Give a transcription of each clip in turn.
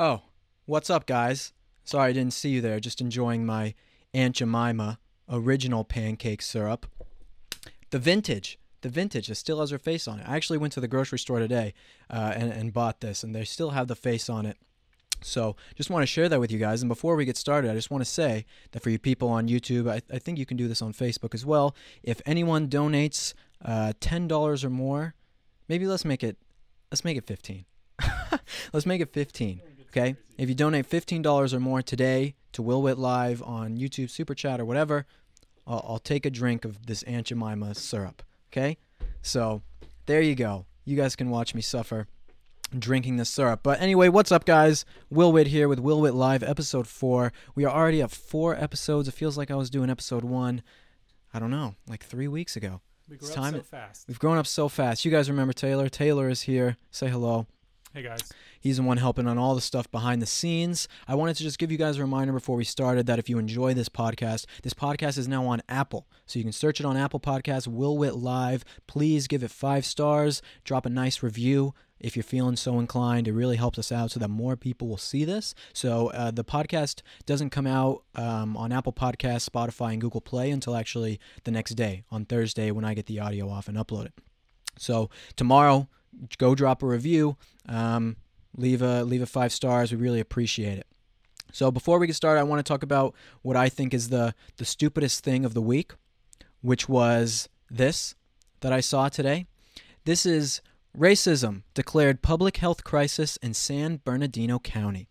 Oh, what's up, guys? Sorry I didn't see you there. Just enjoying my Aunt Jemima original pancake syrup. The vintage. The vintage. It still has her face on it. I actually went to the grocery store today uh, and, and bought this, and they still have the face on it. So just want to share that with you guys. And before we get started, I just want to say that for you people on YouTube, I, I think you can do this on Facebook as well. If anyone donates uh, ten dollars or more, maybe let's make it let's make it fifteen. let's make it fifteen. Okay. If you donate fifteen dollars or more today to Will Witt Live on YouTube, Super Chat, or whatever, I'll, I'll take a drink of this Aunt Jemima syrup. Okay. So there you go. You guys can watch me suffer drinking this syrup. But anyway, what's up, guys? Will Witt here with Will Witt Live, episode four. We are already at four episodes. It feels like I was doing episode one. I don't know, like three weeks ago. We grew It's up time so fast. We've grown up so fast. You guys remember Taylor? Taylor is here. Say hello. Hey guys, He's the one helping on all the stuff behind the scenes. I wanted to just give you guys a reminder before we started that if you enjoy this podcast, this podcast is now on Apple. So you can search it on Apple Podcasts, Will Witt Live. Please give it five stars. Drop a nice review if you're feeling so inclined. It really helps us out so that more people will see this. So uh, the podcast doesn't come out um, on Apple Podcasts, Spotify, and Google Play until actually the next day, on Thursday, when I get the audio off and upload it. So tomorrow, go drop a review. Um, leave a leave a five stars. We really appreciate it. So before we get started, I want to talk about what I think is the the stupidest thing of the week, which was this that I saw today. This is racism declared public health crisis in San Bernardino County.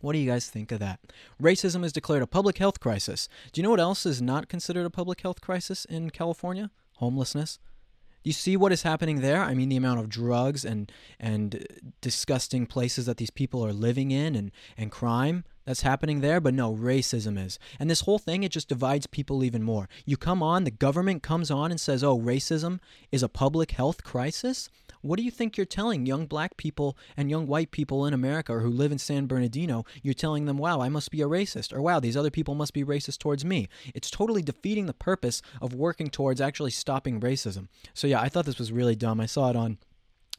What do you guys think of that? Racism is declared a public health crisis. Do you know what else is not considered a public health crisis in California? Homelessness. You see what is happening there? I mean, the amount of drugs and and disgusting places that these people are living in, and and crime that's happening there. But no, racism is, and this whole thing it just divides people even more. You come on, the government comes on and says, "Oh, racism is a public health crisis." What do you think you're telling young black people and young white people in America or who live in San Bernardino? You're telling them, wow, I must be a racist, or wow, these other people must be racist towards me. It's totally defeating the purpose of working towards actually stopping racism. So, yeah, I thought this was really dumb. I saw it on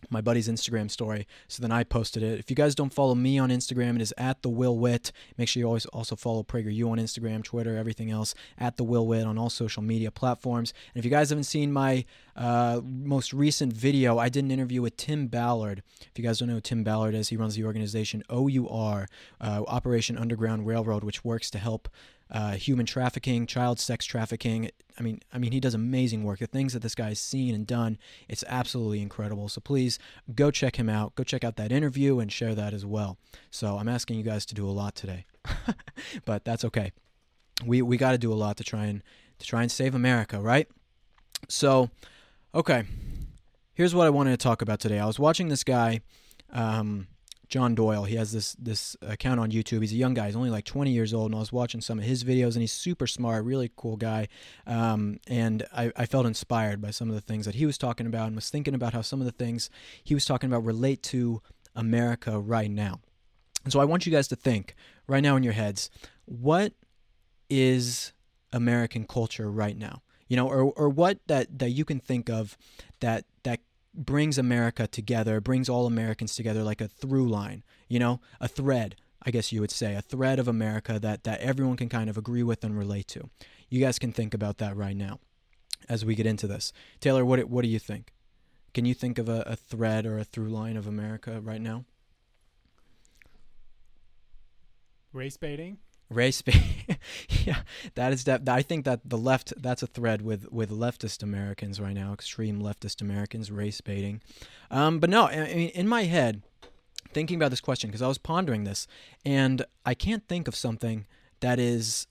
my buddy's Instagram story. So then I posted it. If you guys don't follow me on Instagram, it is at the Will Witt. Make sure you always also follow PragerU on Instagram, Twitter, everything else at the Will Witt on all social media platforms. And if you guys haven't seen my uh, most recent video, I did an interview with Tim Ballard. If you guys don't know who Tim Ballard is, he runs the organization OUR, uh, Operation Underground Railroad, which works to help uh, human trafficking, child sex trafficking. I mean, I mean, he does amazing work. The things that this guy's seen and done, it's absolutely incredible. So please go check him out. Go check out that interview and share that as well. So I'm asking you guys to do a lot today, but that's okay. We we got to do a lot to try and to try and save America, right? So, okay. Here's what I wanted to talk about today. I was watching this guy. Um, John Doyle. He has this this account on YouTube. He's a young guy. He's only like 20 years old, and I was watching some of his videos, and he's super smart, really cool guy. Um, and I, I felt inspired by some of the things that he was talking about, and was thinking about how some of the things he was talking about relate to America right now. And so I want you guys to think right now in your heads, what is American culture right now? You know, or or what that that you can think of that that brings America together, brings all Americans together like a through line, you know, a thread, I guess you would say, a thread of America that, that everyone can kind of agree with and relate to. You guys can think about that right now as we get into this. Taylor, what, what do you think? Can you think of a, a thread or a through line of America right now? race baiting. Race bait. yeah, that is that. I think that the left. That's a thread with with leftist Americans right now. Extreme leftist Americans race baiting. Um, but no, I mean, in my head, thinking about this question because I was pondering this, and I can't think of something that is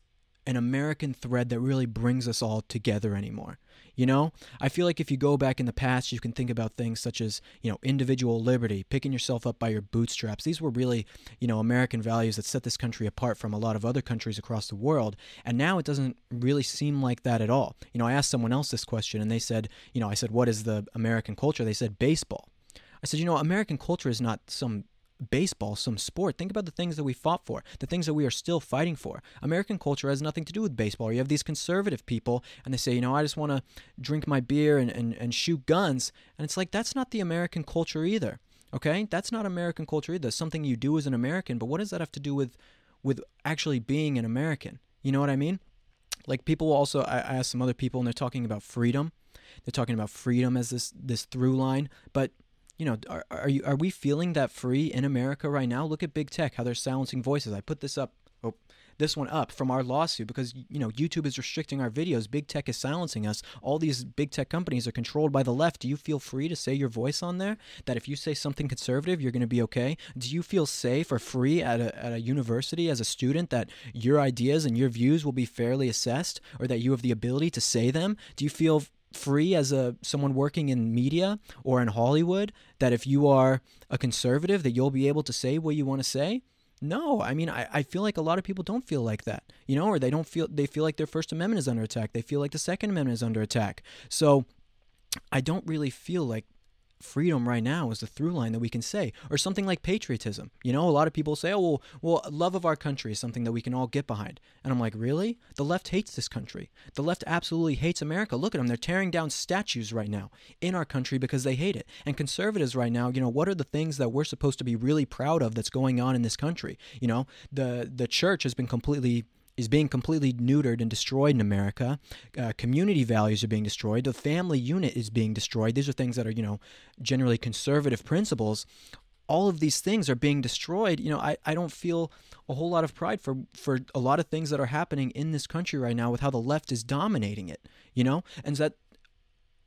an American thread that really brings us all together anymore. You know, I feel like if you go back in the past, you can think about things such as, you know, individual liberty, picking yourself up by your bootstraps. These were really, you know, American values that set this country apart from a lot of other countries across the world. And now it doesn't really seem like that at all. You know, I asked someone else this question and they said, you know, I said, what is the American culture? They said baseball. I said, you know, American culture is not some baseball, some sport. Think about the things that we fought for, the things that we are still fighting for. American culture has nothing to do with baseball. You have these conservative people, and they say, you know, I just want to drink my beer and, and, and shoot guns. And it's like, that's not the American culture either. Okay, that's not American culture either. Something you do as an American, but what does that have to do with with actually being an American? You know what I mean? Like people also I, I asked some other people and they're talking about freedom. They're talking about freedom as this this through line, but you know, are, are you are we feeling that free in America right now? Look at big tech, how they're silencing voices. I put this up oh, this one up from our lawsuit because you know YouTube is restricting our videos. Big tech is silencing us. All these big tech companies are controlled by the left. Do you feel free to say your voice on there? That if you say something conservative, you're going to be okay? Do you feel safe or free at a, at a university as a student that your ideas and your views will be fairly assessed or that you have the ability to say them? Do you feel free as a someone working in media or in Hollywood that if you are a conservative that you'll be able to say what you want to say? No, I mean, I, I feel like a lot of people don't feel like that, you know, or they don't feel, they feel like their First Amendment is under attack. They feel like the Second Amendment is under attack. So I don't really feel like freedom right now is the through line that we can say or something like patriotism. You know a lot of people say oh well, well love of our country is something that we can all get behind. And i'm like really? The left hates this country. The left absolutely hates america. Look at them they're tearing down statues right now in our country because they hate it. And conservatives right now you know what are the things that we're supposed to be really proud of that's going on in this country? You know the the church has been completely is being completely neutered and destroyed in America. Uh, community values are being destroyed. The family unit is being destroyed. These are things that are, you know, generally conservative principles. All of these things are being destroyed. You know, I, I don't feel a whole lot of pride for, for a lot of things that are happening in this country right now with how the left is dominating it, you know? And that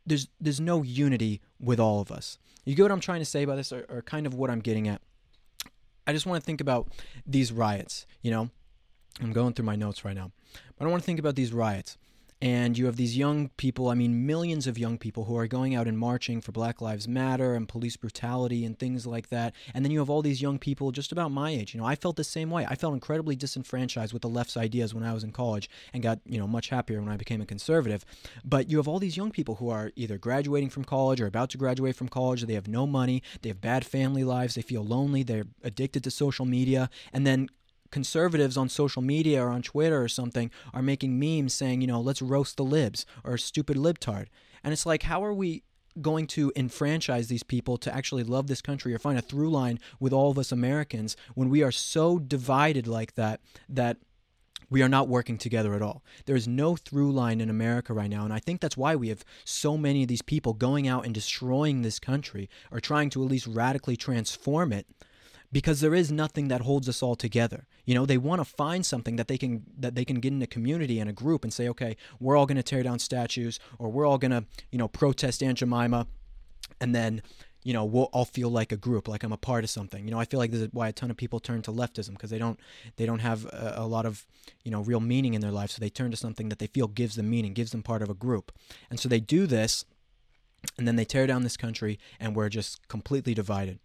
there's there's no unity with all of us. You get what I'm trying to say about this, or, or kind of what I'm getting at. I just want to think about these riots, you know, I'm going through my notes right now. But I want to think about these riots. And you have these young people, I mean, millions of young people who are going out and marching for Black Lives Matter and police brutality and things like that. And then you have all these young people just about my age. You know, I felt the same way. I felt incredibly disenfranchised with the left's ideas when I was in college and got, you know, much happier when I became a conservative. But you have all these young people who are either graduating from college or about to graduate from college. They have no money. They have bad family lives. They feel lonely. They're addicted to social media. And then conservatives on social media or on Twitter or something are making memes saying, you know, let's roast the libs or stupid libtard. And it's like, how are we going to enfranchise these people to actually love this country or find a through line with all of us Americans when we are so divided like that that we are not working together at all. There is no through line in America right now. And I think that's why we have so many of these people going out and destroying this country or trying to at least radically transform it because there is nothing that holds us all together. You know, they want to find something that they can that they can get in a community and a group and say, okay, we're all going to tear down statues or we're all going to, you know, protest Aunt Jemima, and then you know, we'll all feel like a group, like I'm a part of something. You know, I feel like this is why a ton of people turn to leftism because they don't they don't have a, a, lot of you know real meaning in their life, so they turn to something that they feel gives them meaning, gives them part of a group, and so they do this, and then they tear down this country, and we're just completely divided.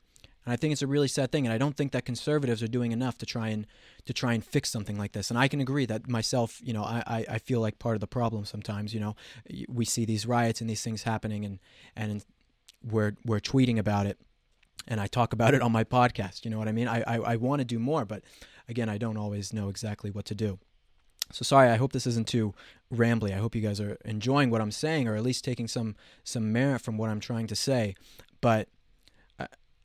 And I think it's a really sad thing. And I don't think that conservatives are doing enough to try and to try and fix something like this. And I can agree that myself, you know, I, I feel like part of the problem sometimes. You know, we see these riots and these things happening, and and we're we're tweeting about it, and I talk about it on my podcast. You know what I mean? I I, I want to do more, but again, I don't always know exactly what to do. So sorry, I hope this isn't too rambly. I hope you guys are enjoying what I'm saying, or at least taking some some merit from what I'm trying to say. But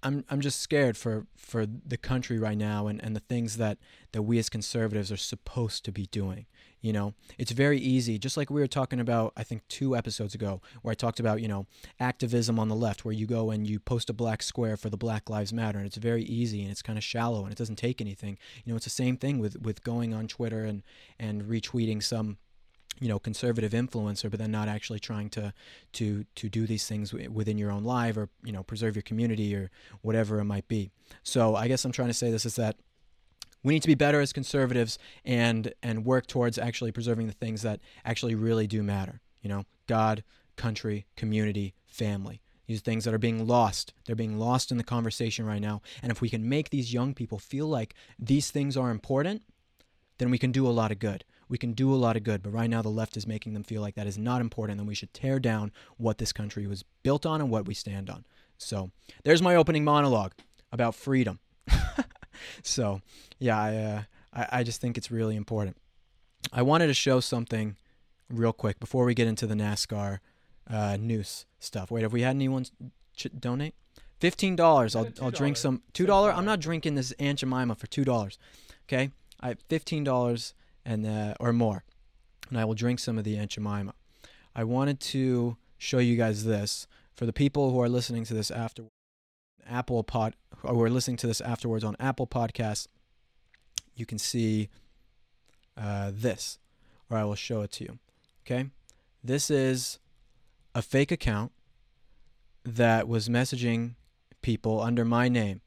I'm I'm just scared for for the country right now and, and the things that, that we as conservatives are supposed to be doing. You know, it's very easy, just like we were talking about, I think two episodes ago, where I talked about, you know, activism on the left, where you go and you post a black square for the Black Lives Matter, and it's very easy and it's kind of shallow and it doesn't take anything. You know, it's the same thing with, with going on Twitter and, and retweeting some you know conservative influencer but then not actually trying to to to do these things within your own life or you know preserve your community or whatever it might be. So i guess i'm trying to say this is that we need to be better as conservatives and and work towards actually preserving the things that actually really do matter you know? God country community family. These things that are being lost. They're being lost in the conversation right now. And if we can make these young people feel like these things are important then we can do a lot of good we can do a lot of good. But right now, the left is making them feel like that is not important, and we should tear down what this country was built on and what we stand on. So there's my opening monologue about freedom. so yeah, I, uh, I I just think it's really important. I wanted to show something real quick before we get into the NASCAR uh, news stuff. Wait, have we had anyone ch- donate? Fifteen dollars. I'll I'll drink some two dollar. I'm not drinking this Aunt Jemima for two dollars. Okay, I fifteen dollars and uh, or more, and I will drink some of the Aunt Jemima. I wanted to show you guys this for the people who are listening to this after Apple Pod or who are listening to this afterwards on Apple Podcasts. You can see uh, this, or I will show it to you. Okay, this is a fake account that was messaging people under my name,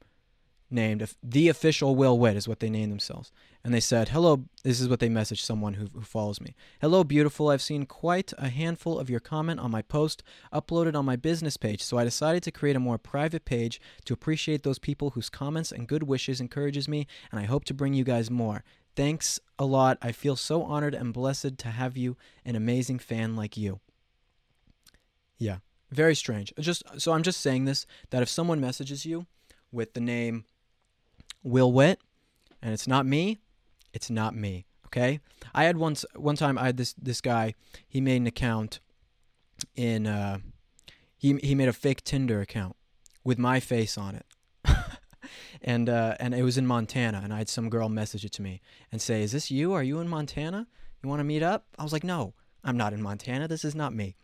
named the official Will Witt is what they named themselves, and they said, "Hello." This is what they messaged someone who, who follows me. Hello, beautiful. I've seen quite a handful of your comment on my post uploaded on my business page, so I decided to create a more private page to appreciate those people whose comments and good wishes encourages me, and I hope to bring you guys more. Thanks a lot. I feel so honored and blessed to have you, an amazing fan like you. Yeah, very strange. Just so I'm just saying this that if someone messages you with the name Will Witt and it's not me, it's not me. Okay? I had once one time I had this this guy, he made an account in uh he he made a fake Tinder account with my face on it. and uh and it was in Montana and I had some girl message it to me and say, "Is this you? Are you in Montana? You want to meet up?" I was like, "No, I'm not in Montana. This is not me."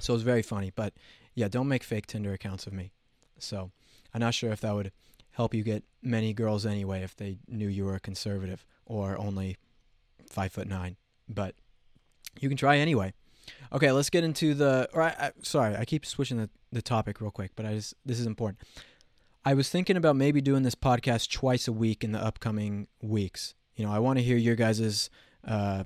So it was very funny, but yeah, don't make fake Tinder accounts of me. So I'm not sure if that would help you get many girls anyway if they knew you were a conservative or only five foot nine. But you can try anyway. Okay, let's get into the. Or I, I, sorry, I keep switching the, the topic real quick, but I just this is important. I was thinking about maybe doing this podcast twice a week in the upcoming weeks. You know, I want to hear your guys's uh,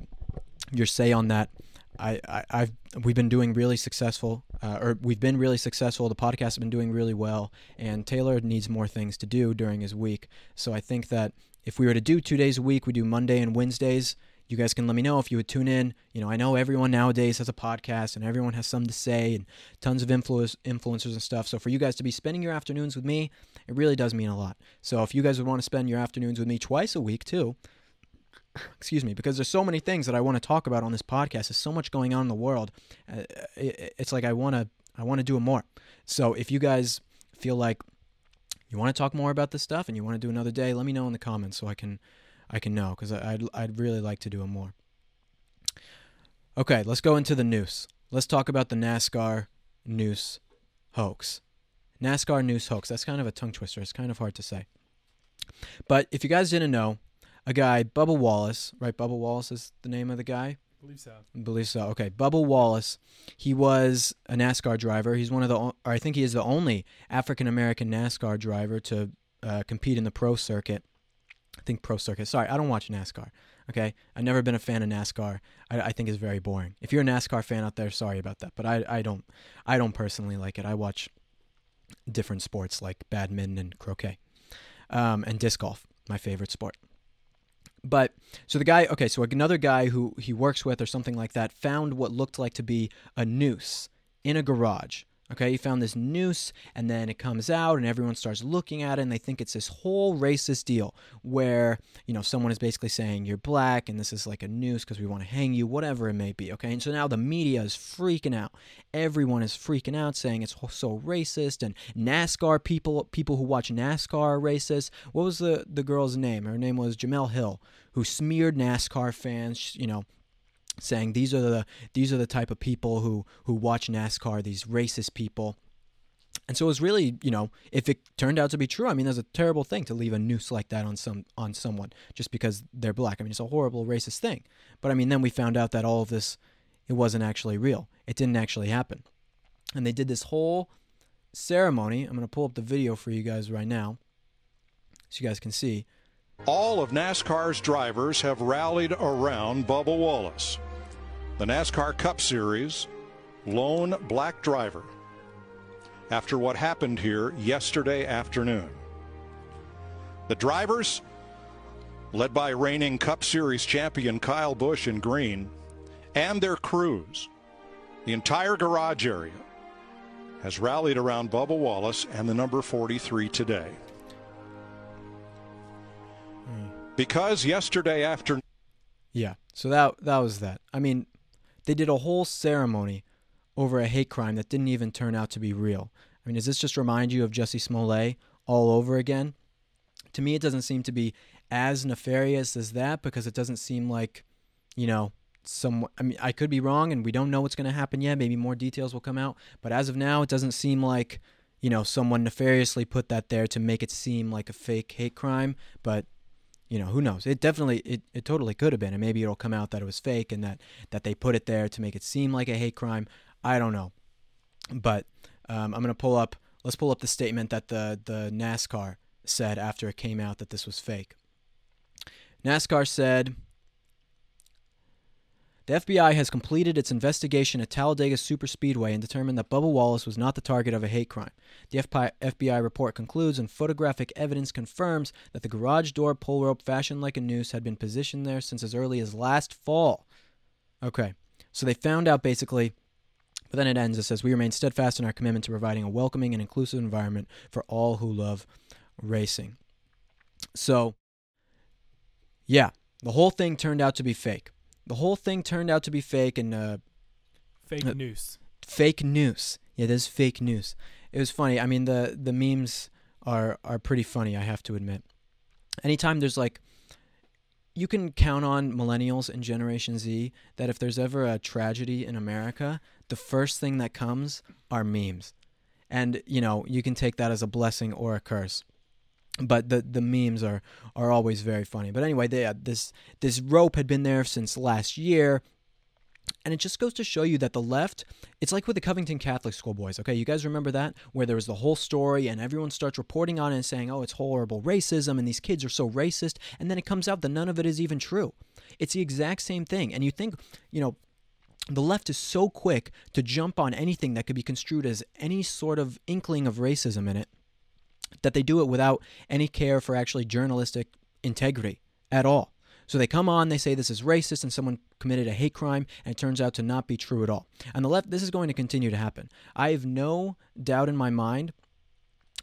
your say on that. I, I I've we've been doing really successful, uh, or we've been really successful. The podcast has been doing really well, and Taylor needs more things to do during his week. So I think that if we were to do two days a week, we do Monday and Wednesdays. You guys can let me know if you would tune in. You know, I know everyone nowadays has a podcast and everyone has something to say and tons of influence influencers and stuff. So for you guys to be spending your afternoons with me, it really does mean a lot. So if you guys would want to spend your afternoons with me twice a week too, excuse me, because there's so many things that I want to talk about on this podcast. There's so much going on in the world. Uh, it's like I want to I want to do it more. So if you guys feel like you want to talk more about this stuff and you want to do another day, let me know in the comments so I can I can know because I'd I'd really like to do it more. Okay, let's go into the noose. Let's talk about the NASCAR noose hoax. NASCAR noose hoax. That's kind of a tongue twister. It's kind of hard to say. But if you guys didn't know, a guy, Bubba Wallace, right? Bubba Wallace is the name of the guy. I believe so. I believe so. Okay, Bubba Wallace. He was a NASCAR driver. He's one of the, or I think he is the only African American NASCAR driver to uh, compete in the pro circuit. I think pro circuit. Sorry, I don't watch NASCAR. Okay, I've never been a fan of NASCAR. I, I think it's very boring. If you're a NASCAR fan out there, sorry about that, but I, I don't, I don't personally like it. I watch different sports like badminton and croquet, um, and disc golf, my favorite sport. But so the guy, okay, so another guy who he works with or something like that found what looked like to be a noose in a garage. Okay, he found this noose, and then it comes out, and everyone starts looking at it, and they think it's this whole racist deal where, you know, someone is basically saying you're black, and this is like a noose because we want to hang you, whatever it may be. Okay, and so now the media is freaking out. Everyone is freaking out, saying it's so racist, and NASCAR people, people who watch NASCAR are racist. What was the the girl's name? Her name was Jemele Hill, who smeared NASCAR fans. You know, saying these are the these are the type of people who who watch NASCAR, these racist people. And so it was really, you know, if it turned out to be true, I mean, that's a terrible thing to leave a noose like that on some on someone just because they're black. I mean, it's a horrible racist thing. But I mean, then we found out that all of this it wasn't actually real. It didn't actually happen. And they did this whole ceremony. I'm going to pull up the video for you guys right now so you guys can see. All of NASCAR's drivers have rallied around Bubba Wallace. The NASCAR Cup Series lone black driver after what happened here yesterday afternoon. The drivers, led by reigning Cup Series champion Kyle Busch in green, and their crews, the entire garage area, has rallied around Bubba Wallace and the number 43 today. Because yesterday afternoon, Yeah. So that that was that. I mean, they did a whole ceremony over a hate crime that didn't even turn out to be real. I mean, does this just remind you of Jussie Smollett all over again? To me, it doesn't seem to be as nefarious as that because it doesn't seem like, you know, some. I mean, I could be wrong, and we don't know what's going to happen yet. Maybe more details will come out, but as of now, it doesn't seem like, you know, someone nefariously put that there to make it seem like a fake hate crime. But you know, who knows? It definitely, it, it totally could have been, and maybe it'll come out that it was fake and that that they put it there to make it seem like a hate crime. I don't know, but um, I'm gonna pull up. Let's pull up the statement that the the NASCAR said after it came out that this was fake. NASCAR said. The FBI has completed its investigation at Talladega Superspeedway and determined that Bubba Wallace was not the target of a hate crime. The FBI report concludes, and photographic evidence confirms that the garage door pull rope fashioned like a noose had been positioned there since as early as last fall. Okay, so they found out basically, but then it ends. It says, We remain steadfast in our commitment to providing a welcoming and inclusive environment for all who love racing. So, yeah, the whole thing turned out to be fake. The whole thing turned out to be fake and uh, Fake Uh, news. fake news. Yeah, there's fake news. It was funny. I mean, the the memes are are pretty funny. I have to admit. Anytime there's like, you can count on millennials and Generation Z that if there's ever a tragedy in America, the first thing that comes are memes, and you know you can take that as a blessing or a curse. But the the memes are are always very funny. But anyway, they, uh, this this rope had been there since last year. And it just goes to show you that the left, it's like with the Covington Catholic School boys, okay? You guys remember that? Where there was the whole story and everyone starts reporting on it and saying, oh, it's horrible racism and these kids are so racist. And then it comes out that none of it is even true. It's the exact same thing. And you think, you know, the left is so quick to jump on anything that could be construed as any sort of inkling of racism in it that they do it without any care for actually journalistic integrity at all. So they come on, they say this is racist and someone committed a hate crime, and it turns out to not be true at all. And the left, this is going to continue to happen. I have no doubt in my mind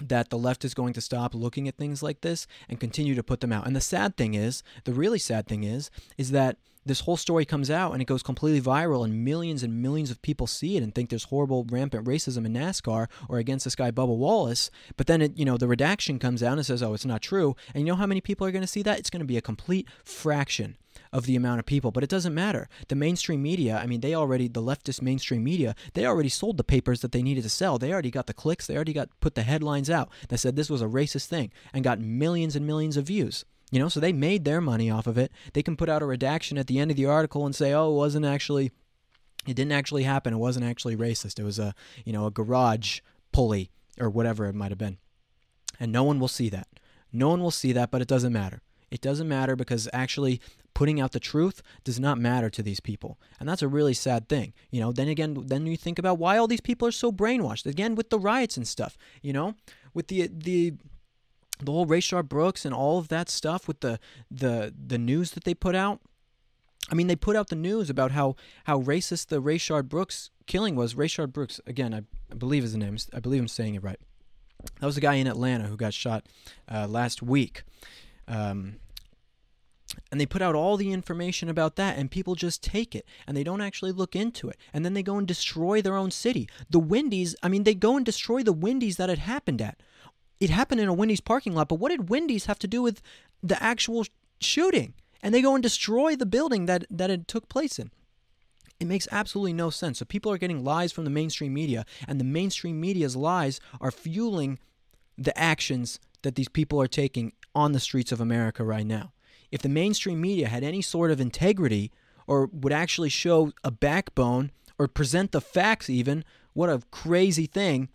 that the left is going to stop looking at things like this and continue to put them out. And the sad thing is, the really sad thing is, is that this whole story comes out and it goes completely viral and millions and millions of people see it and think there's horrible rampant racism in NASCAR or against this guy Bubba Wallace. But then it, you know, the redaction comes out and says, "Oh, it's not true." And you know how many people are going to see that? It's going to be a complete fraction of the amount of people, but it doesn't matter. The mainstream media, I mean, they already, the leftist mainstream media, they already sold the papers that they needed to sell. They already got the clicks, they already got put the headlines out that said this was a racist thing and got millions and millions of views. You know, so they made their money off of it. They can put out a redaction at the end of the article and say, oh, it wasn't actually, it didn't actually happen. It wasn't actually racist. It was a, you know, a garage pulley or whatever it might have been. And no one will see that. No one will see that, but it doesn't matter. It doesn't matter because actually putting out the truth does not matter to these people. And that's a really sad thing. You know, then again, then you think about why all these people are so brainwashed. Again, with the riots and stuff, you know, with the the the whole Rayshard Brooks and all of that stuff with the the the news that they put out. I mean, they put out the news about how how racist the Rayshard Brooks killing was. Rayshard Brooks, again, I, I believe is the name. I believe I'm saying it right. That was a guy in Atlanta who got shot uh, last week. Um, and they put out all the information about that and people just take it and they don't actually look into it and then they go and destroy their own city the wendy's i mean they go and destroy the wendy's that it happened at it happened in a wendy's parking lot but what did wendy's have to do with the actual shooting? And they go and destroy the building that that it took place in. It makes absolutely no sense. So people are getting lies from the mainstream media and the mainstream media's lies are fueling the actions that these people are taking on the streets of america right now. If the mainstream media had any sort of integrity or would actually show a backbone or present the facts, even, what a crazy thing,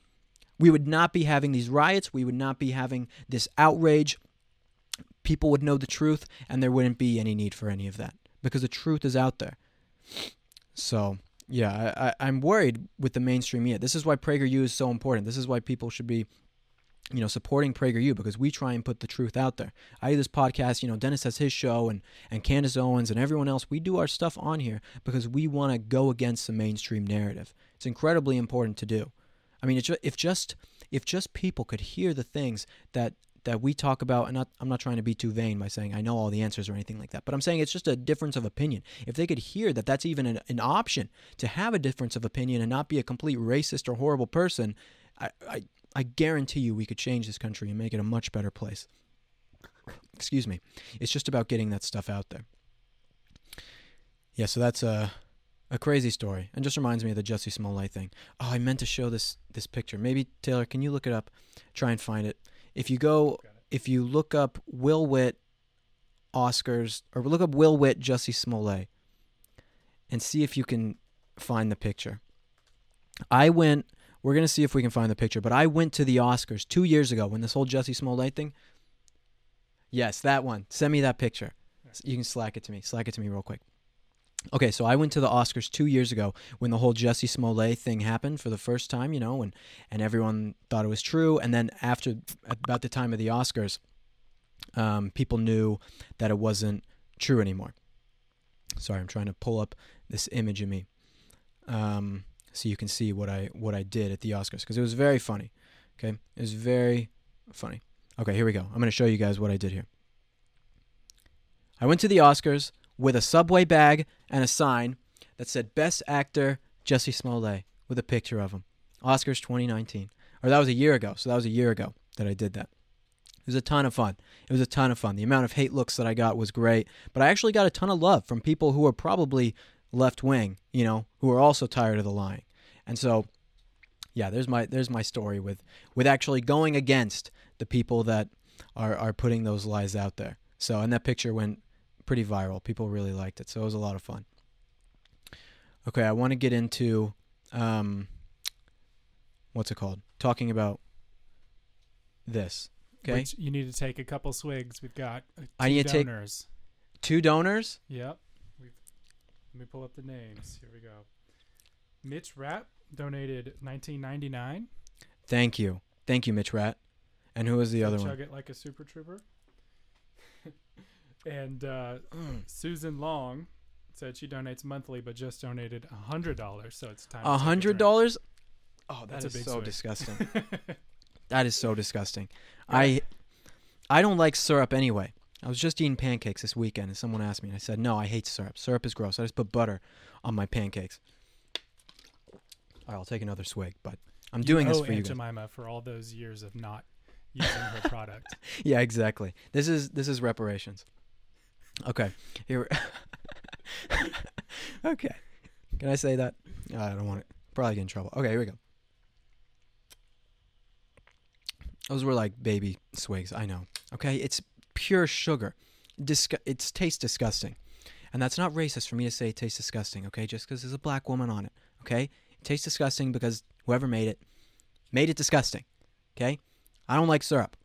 we would not be having these riots. We would not be having this outrage. People would know the truth, and there wouldn't be any need for any of that because the truth is out there. So, yeah, I, I'm worried with the mainstream media. This is why PragerU is so important. This is why people should be you know, supporting PragerU because we try and put the truth out there. I do this podcast, you know, Dennis has his show and, and Candace Owens and everyone else. We do our stuff on here because we want to go against the mainstream narrative. It's incredibly important to do. I mean, if just if just people could hear the things that that we talk about, and not, I'm not trying to be too vain by saying I know all the answers or anything like that, but I'm saying it's just a difference of opinion. If they could hear that that's even an, an option to have a difference of opinion and not be a complete racist or horrible person, I, I I guarantee you we could change this country and make it a much better place. Excuse me. It's just about getting that stuff out there. Yeah, so that's a a crazy story, and just reminds me of the Jussie Smollett thing. Oh, I meant to show this this picture. Maybe Taylor, can you look it up? Try and find it. If you go, if you look up Will Witt Oscars, or look up Will Witt Jussie Smollett, and see if you can find the picture. I went. We're gonna see if we can find the picture, but I went to the Oscars two years ago when this whole Jussie Smollett thing. Yes, that one. Send me that picture. You can slack it to me. Slack it to me real quick. Okay, so I went to the Oscars two years ago when the whole Jussie Smollett thing happened for the first time, you know, and and everyone thought it was true. And then after about the time of the Oscars, um, people knew that it wasn't true anymore. Sorry, I'm trying to pull up this image of me, um, so you can see what I what I did at the Oscars because it was very funny. Okay, it was very funny. Okay, here we go. I'm going to show you guys what I did here. I went to the Oscars with a Subway bag and a sign that said Best Actor Jussie Smollett with a picture of him. Oscars 2019. Or that was a year ago. So that was a year ago that I did that. It was a ton of fun. It was a ton of fun. The amount of hate looks that I got was great, but I actually got a ton of love from people who are probably left wing, you know, who are also tired of the lying. And so yeah, there's my there's my story with with actually going against the people that are are putting those lies out there. So and that picture went pretty viral. People really liked it, so it was a lot of fun. Okay, I want to get into um, what's it called? Talking about this. Okay, Which you need to take a couple swigs. We've got uh, two I need to take- donors. two donors. Yep. We've, let me pull up the names. Here we go. Mitch Rapp donated 1999. Thank you, thank you, Mitch Rat. And who was the other Chug one? it like a super trooper. And uh, Susan Long said she donates monthly, but just donated a hundred dollars. So it's time. A hundred dollars. Oh, That's that's a big so disgusting. That is so disgusting. I I don't like syrup anyway. I was just eating pancakes this weekend and someone asked me and I said, "No, I hate syrup. Syrup is gross. I just put butter on my pancakes." All right, I'll take another swig, but I'm You doing this for you Aunt guys. Jemima for all those years of not using her product. Yeah, exactly. This is this is reparations. Okay. Here Okay. Can I say that? I don't want it. Probably get in trouble. Okay, here we go. Those were like baby swigs. I know. Okay, it's pure sugar. Disgu- it's tastes disgusting, and that's not racist for me to say it tastes disgusting. Okay, just because there's a black woman on it. Okay, it tastes disgusting because whoever made it made it disgusting. Okay, I don't like syrup.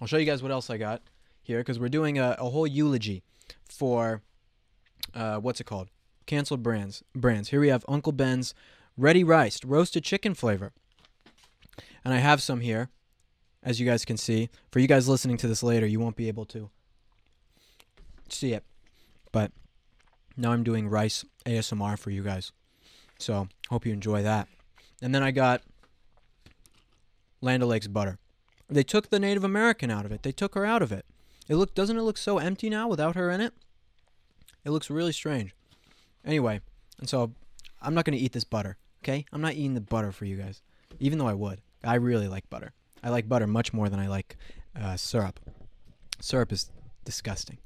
I'll show you guys what else I got here because we're doing a, a whole eulogy for uh, what's it called? Canceled brands. Brands. Here we have Uncle Ben's Ready Rice roasted chicken flavor, and I have some here, as you guys can see. For you guys listening to this later, you won't be able to see it, but now I'm doing rice ASMR for you guys. So hope you enjoy that. And then I got Land O'Lakes butter. They took the Native American out of it. They took her out of it. It look doesn't it look so empty now without her in it? It looks really strange. Anyway, and so I'm not to eat this butter, okay? I'm not eating the butter for you guys, even though I would. I really like butter. I like butter much more than I like uh, syrup. Syrup is disgusting.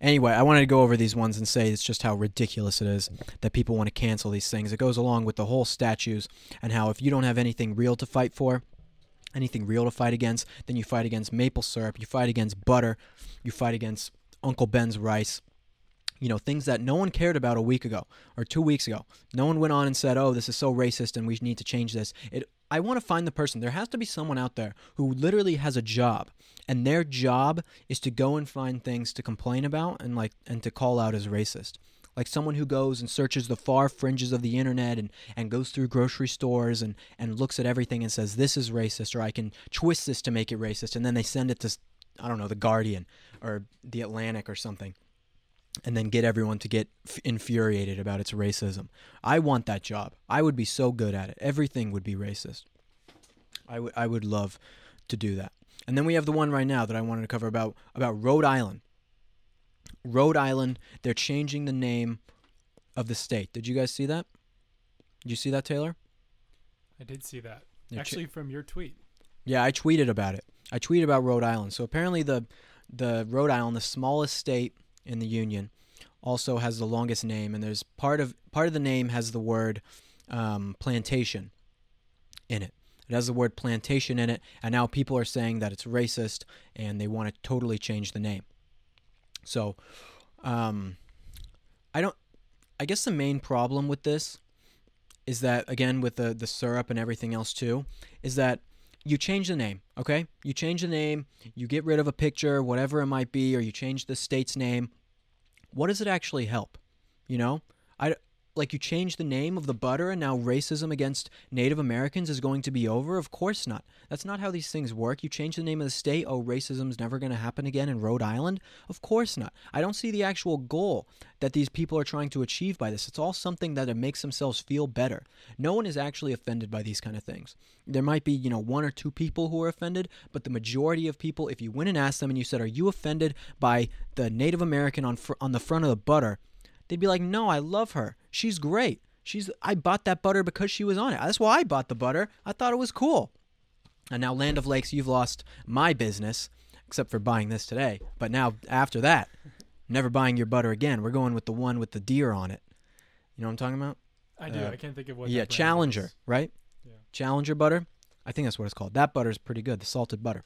Anyway, I wanted to go over these ones and say it's just how ridiculous it is that people want to cancel these things. It goes along with the whole statues and how if you don't have anything real to fight for, anything real to fight against, then you fight against maple syrup, you fight against butter, you fight against Uncle Ben's rice. You know, things that no one cared about a week ago or two weeks ago. No one went on and said, oh, this is so racist and we need to change this. It, I want to find the person. There has to be someone out there who literally has a job and their job is to go and find things to complain about and like and to call out as racist like someone who goes and searches the far fringes of the internet and, and goes through grocery stores and, and looks at everything and says this is racist or i can twist this to make it racist and then they send it to i don't know the guardian or the atlantic or something and then get everyone to get f- infuriated about its racism. I want that job. I would be so good at it. Everything would be racist. I, w- I would love to do that. And then we have the one right now that i wanted to cover about about rhode island Rhode Island, they're changing the name of the state. Did you guys see that? Did you see that, Taylor? I did see that. They're cha- Actually, from your tweet. yeah, I tweeted about it. I tweeted about Rhode Island. So apparently the the Rhode Island, the smallest state in the union, also has the longest name, and there's part of part of the name has the word um, plantation in it. It has the word plantation in it, and now people are saying that it's racist, and they want to totally change the name. So, um, I don't. I guess the main problem with this is that again with the the syrup and everything else too, is that you change the name, okay? You change the name, you get rid of a picture, whatever it might be, or you change the state's name. What does it actually help? You know, I like you change the name of the butter and now racism against Native Americans is going to be over? Of course not. That's not how these things work. You change the name of the state, oh, racism's never going to happen again in Rhode Island? Of course not. I don't see the actual goal that these people are trying to achieve by this. It's all something that it makes themselves feel better. No one is actually offended by these kind of things. There might be, you know, one or two people who are offended, but the majority of people, if you went and asked them and you said, "Are you offended by the Native American on fr- on the front of the butter?" They'd be like, "No, I love her. She's great. She's I bought that butter because she was on it. That's why I bought the butter. I thought it was cool." And now Land O'Lakes, you've lost my business except for buying this today. But now after that, never buying your butter again. We're going with the one with the deer on it. You know what I'm talking about? I do. Uh, I can't think of what. yeah, Challenger, is. right? Yeah. Challenger butter. I think that's what it's called. That butter is pretty good. The salted butter.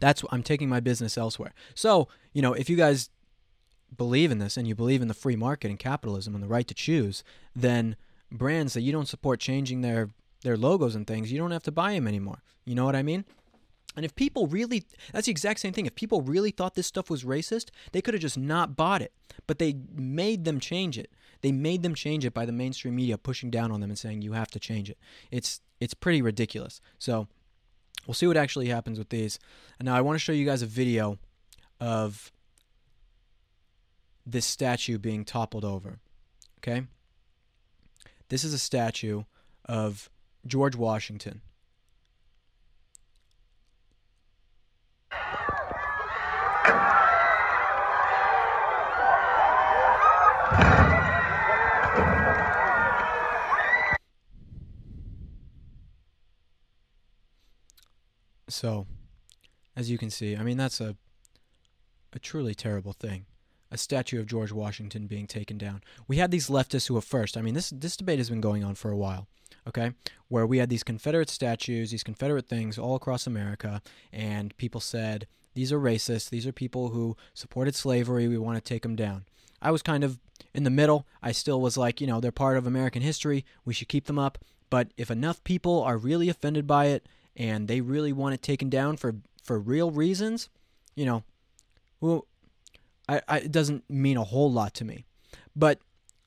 That's I'm taking my business elsewhere. So you know, if you guys believe in this and you believe in the free market and capitalism and the right to choose, then brands that you don't support changing their their logos and things, you don't have to buy them anymore. You know what I mean? And if people really, that's the exact same thing. If people really thought this stuff was racist, they could have just not bought it. But they made them change it. They made them change it by the mainstream media pushing down on them and saying you have to change it. It's it's pretty ridiculous. So we'll see what actually happens with these. And now I want to show you guys a video of this statue being toppled over. Okay? This is a statue of George Washington. So, as you can see, I mean that's a a truly terrible thing. A statue of George Washington being taken down. We had these leftists who were first. I mean, this this debate has been going on for a while. Okay, where we had these Confederate statues, these Confederate things all across America, and people said these are racist. These are people who supported slavery. We want to take them down. I was kind of in the middle. I still was like, you know, they're part of American history. We should keep them up. But if enough people are really offended by it and they really want it taken down for for real reasons, you know, well, I, I it doesn't mean a whole lot to me. But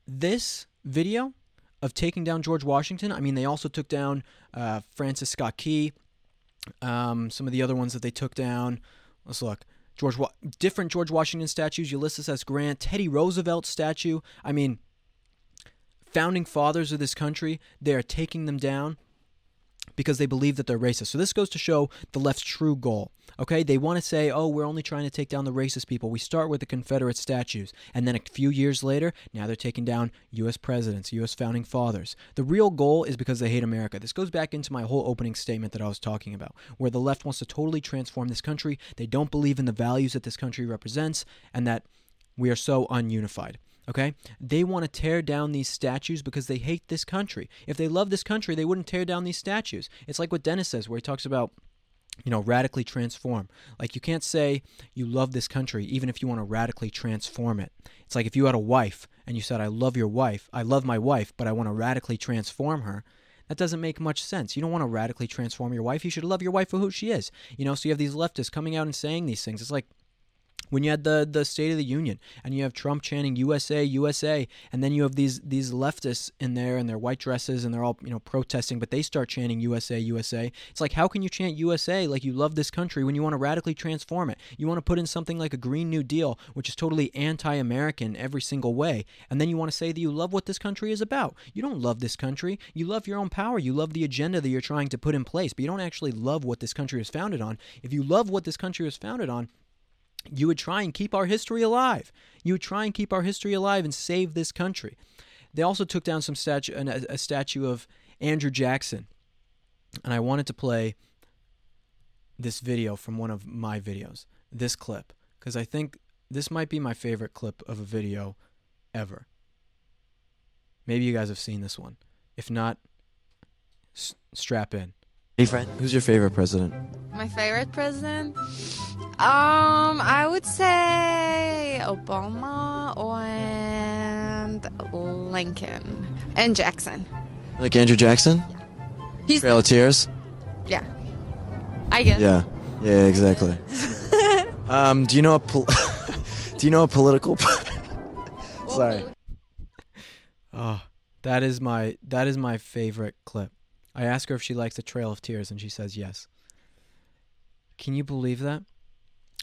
this video of taking down George Washington, I mean, they also took down uh, Francis Scott Key, um, some of the other ones that they took down. Let's look. George, Wa- different George Washington statues, Ulysses S. Grant, Teddy Roosevelt statue. I mean, founding fathers of this country, they are taking them down because they believe that they're racist. So this goes to show the left's true goal. Okay, they want to say, "Oh, we're only trying to take down the racist people." We start with the Confederate statues, and then a few years later, now they're taking down U.S. presidents, U.S. founding fathers. The real goal is because they hate America. This goes back into my whole opening statement that I was talking about, where the left wants to totally transform this country. They don't believe in the values that this country represents, and that we are so ununified. Okay? They want to tear down these statues because they hate this country. If they love this country, they wouldn't tear down these statues. It's like what Dennis says, where he talks about you know, radically transform. Like you can't say you love this country even if you want to radically transform it. It's like if you had a wife and you said, I love your wife, I love my wife, but I want to radically transform her. That doesn't make much sense. You don't want to radically transform your wife. You should love your wife for who she is. You know, so you have these leftists coming out and saying these things. It's like when you had the the State of the Union and you have Trump chanting USA USA and then you have these these leftists in there in their white dresses and they're all you know protesting but they start chanting USA USA it's like how can you chant USA like you love this country when you want to radically transform it. You want to put in something like a green new deal which is totally anti-American every single way and then you want to say that you love what this country is about. You don't love this country. You love your own power. You love the agenda that you're trying to put in place but you don't actually love what this country is founded on. If you love what this country is founded on you would try and keep our history alive. You would try and keep our history alive and save this country. They also took down some statue, a, statue of Andrew Jackson. and I wanted to play this video from one of my videos, this clip, because I think this might be my favorite clip of a video ever. Maybe you guys have seen this one. If not, s- strap in. Hey, friend, who's your favorite president? My favorite president? Um, I would say Obama and Lincoln and Jackson. Like Andrew Jackson? He's Trail of Tears? yeah. I guess. Yeah. Yeah, exactly. um, do you know a pol- Do you know a political Sorry. Oh, that is my that is my favorite clip. I ask her if she likes A Trail of Tears, and she says yes. Can you believe that?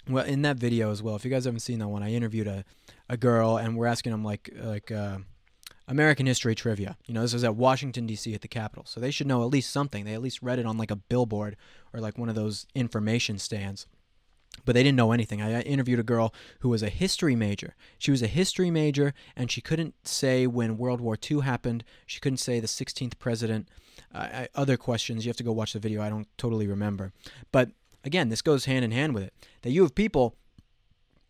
Well, in that video as well. If you guys haven't seen that one, I interviewed a, a girl, and we're asking them like like uh, American history trivia. You know, this was at Washington D.C. at the Capitol, so they should know at least something. They at least read it on like a billboard or like one of those information stands but they didn't know anything. I interviewed a girl who was a history major. She was a history major, and she couldn't say when World War II happened. She couldn't say the 16th president. Uh, other questions, you have to go watch the video. I don't totally remember. But again, this goes hand in hand with it. That you have people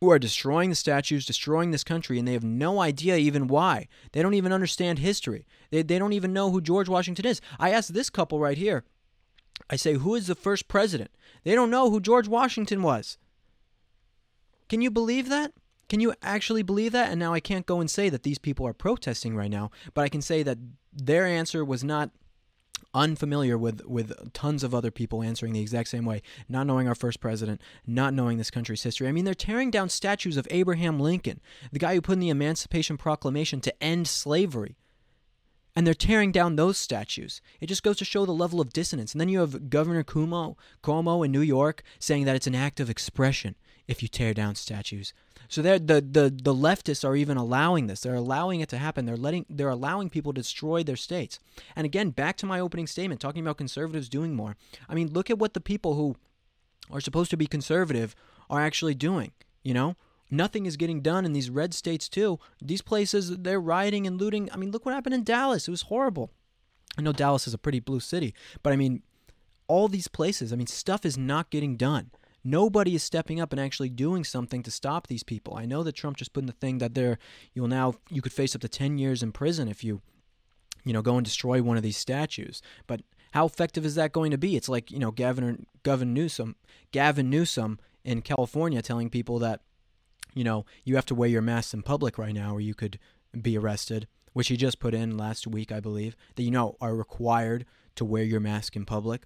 who are destroying the statues, destroying this country, and they have no idea even why. They don't even understand history. They, they don't even know who George Washington is. I asked this couple right here. I say, who is the first president? They don't know who George Washington was. Can you believe that? Can you actually believe that? And now I can't go and say that these people are protesting right now, but I can say that their answer was not unfamiliar with with tons of other people answering the exact same way, not knowing our first president, not knowing this country's history. I mean, they're tearing down statues of Abraham Lincoln, the guy who put in the Emancipation Proclamation to end slavery and they're tearing down those statues. It just goes to show the level of dissonance. And then you have Governor Cuomo, Cuomo in New York saying that it's an act of expression if you tear down statues. So the the the leftists are even allowing this. They're allowing it to happen. They're letting they're allowing people to destroy their states. And again, back to my opening statement, talking about conservatives doing more. I mean, look at what the people who are supposed to be conservative are actually doing. You know, nothing is getting done in these red states too. These places they're rioting and looting. I mean, look what happened in Dallas. It was horrible. I know Dallas is a pretty blue city, but I mean, all these places. I mean, stuff is not getting done. Nobody is stepping up and actually doing something to stop these people. I know that Trump just put in the thing that there you'll now you could face up to 10 years in prison if you you know go and destroy one of these statues. But how effective is that going to be? It's like, you know, Gavin Gavin Newsom, Gavin Newsom in California telling people that you know, you have to wear your mask in public right now or you could be arrested, which he just put in last week, I believe, that you know are required to wear your mask in public.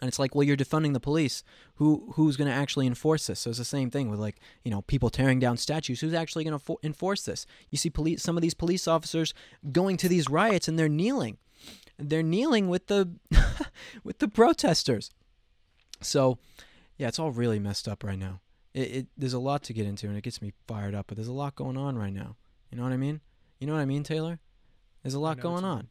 And it's like, well, you're defunding the police. Who who's going to actually enforce this? So it's the same thing with like, you know, people tearing down statues. Who's actually going to fo- enforce this? You see police some of these police officers going to these riots and they're kneeling. They're kneeling with the with the protesters. So, yeah, it's all really messed up right now. It, it there's a lot to get into and it gets me fired up, but there's a lot going on right now. You know what I mean? You know what I mean, Taylor? There's a lot going on.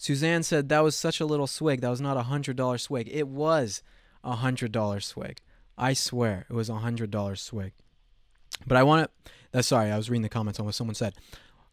Suzanne said that was such a little swig. That was not a hundred dollar swig. It was a hundred dollar swig. I swear it was a hundred dollar swig. But I want to. That's sorry. I was reading the comments on what someone said.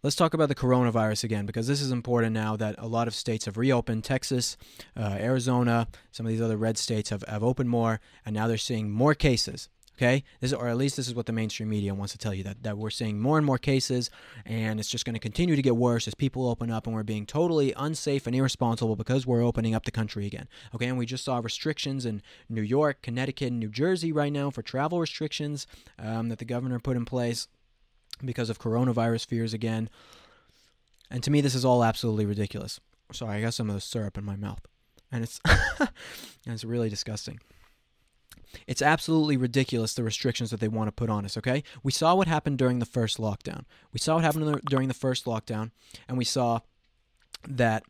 Let's talk about the coronavirus again because this is important now that a lot of states have reopened. Texas, uh, Arizona, some of these other red states have, have opened more, and now they're seeing more cases. Okay, this or at least this is what the mainstream media wants to tell you that that we're seeing more and more cases, and it's just going to continue to get worse as people open up, and we're being totally unsafe and irresponsible because we're opening up the country again. Okay, and we just saw restrictions in New York, Connecticut, and New Jersey right now for travel restrictions um, that the governor put in place because of coronavirus fears again. And to me, this is all absolutely ridiculous. Sorry, I got some of the syrup in my mouth, and it's and it's really disgusting. It's absolutely ridiculous the restrictions that they want to put on us, okay? We saw what happened during the first lockdown. We saw what happened during the first lockdown, and we saw that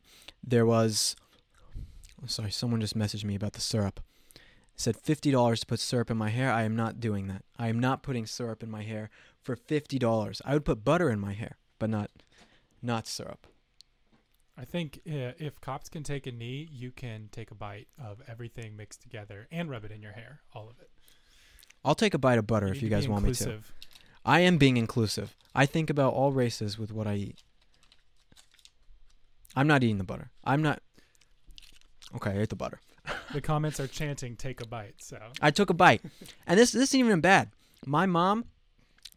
there was. Oh, sorry, someone just messaged me about the syrup. It said $50 to put syrup in my hair. I am not doing that. I am not putting syrup in my hair for $50. I would put butter in my hair, but not not syrup. I think uh, if cops can take a knee, you can take a bite of everything mixed together and rub it in your hair, all of it. I'll take a bite of butter You if you guys want me to. I am being inclusive. I think about all races with what I eat. I'm not eating the butter. I'm not. Okay, I ate the butter. The comments are chanting, "Take a bite." So I took a bite, and this this isn't even bad. My mom,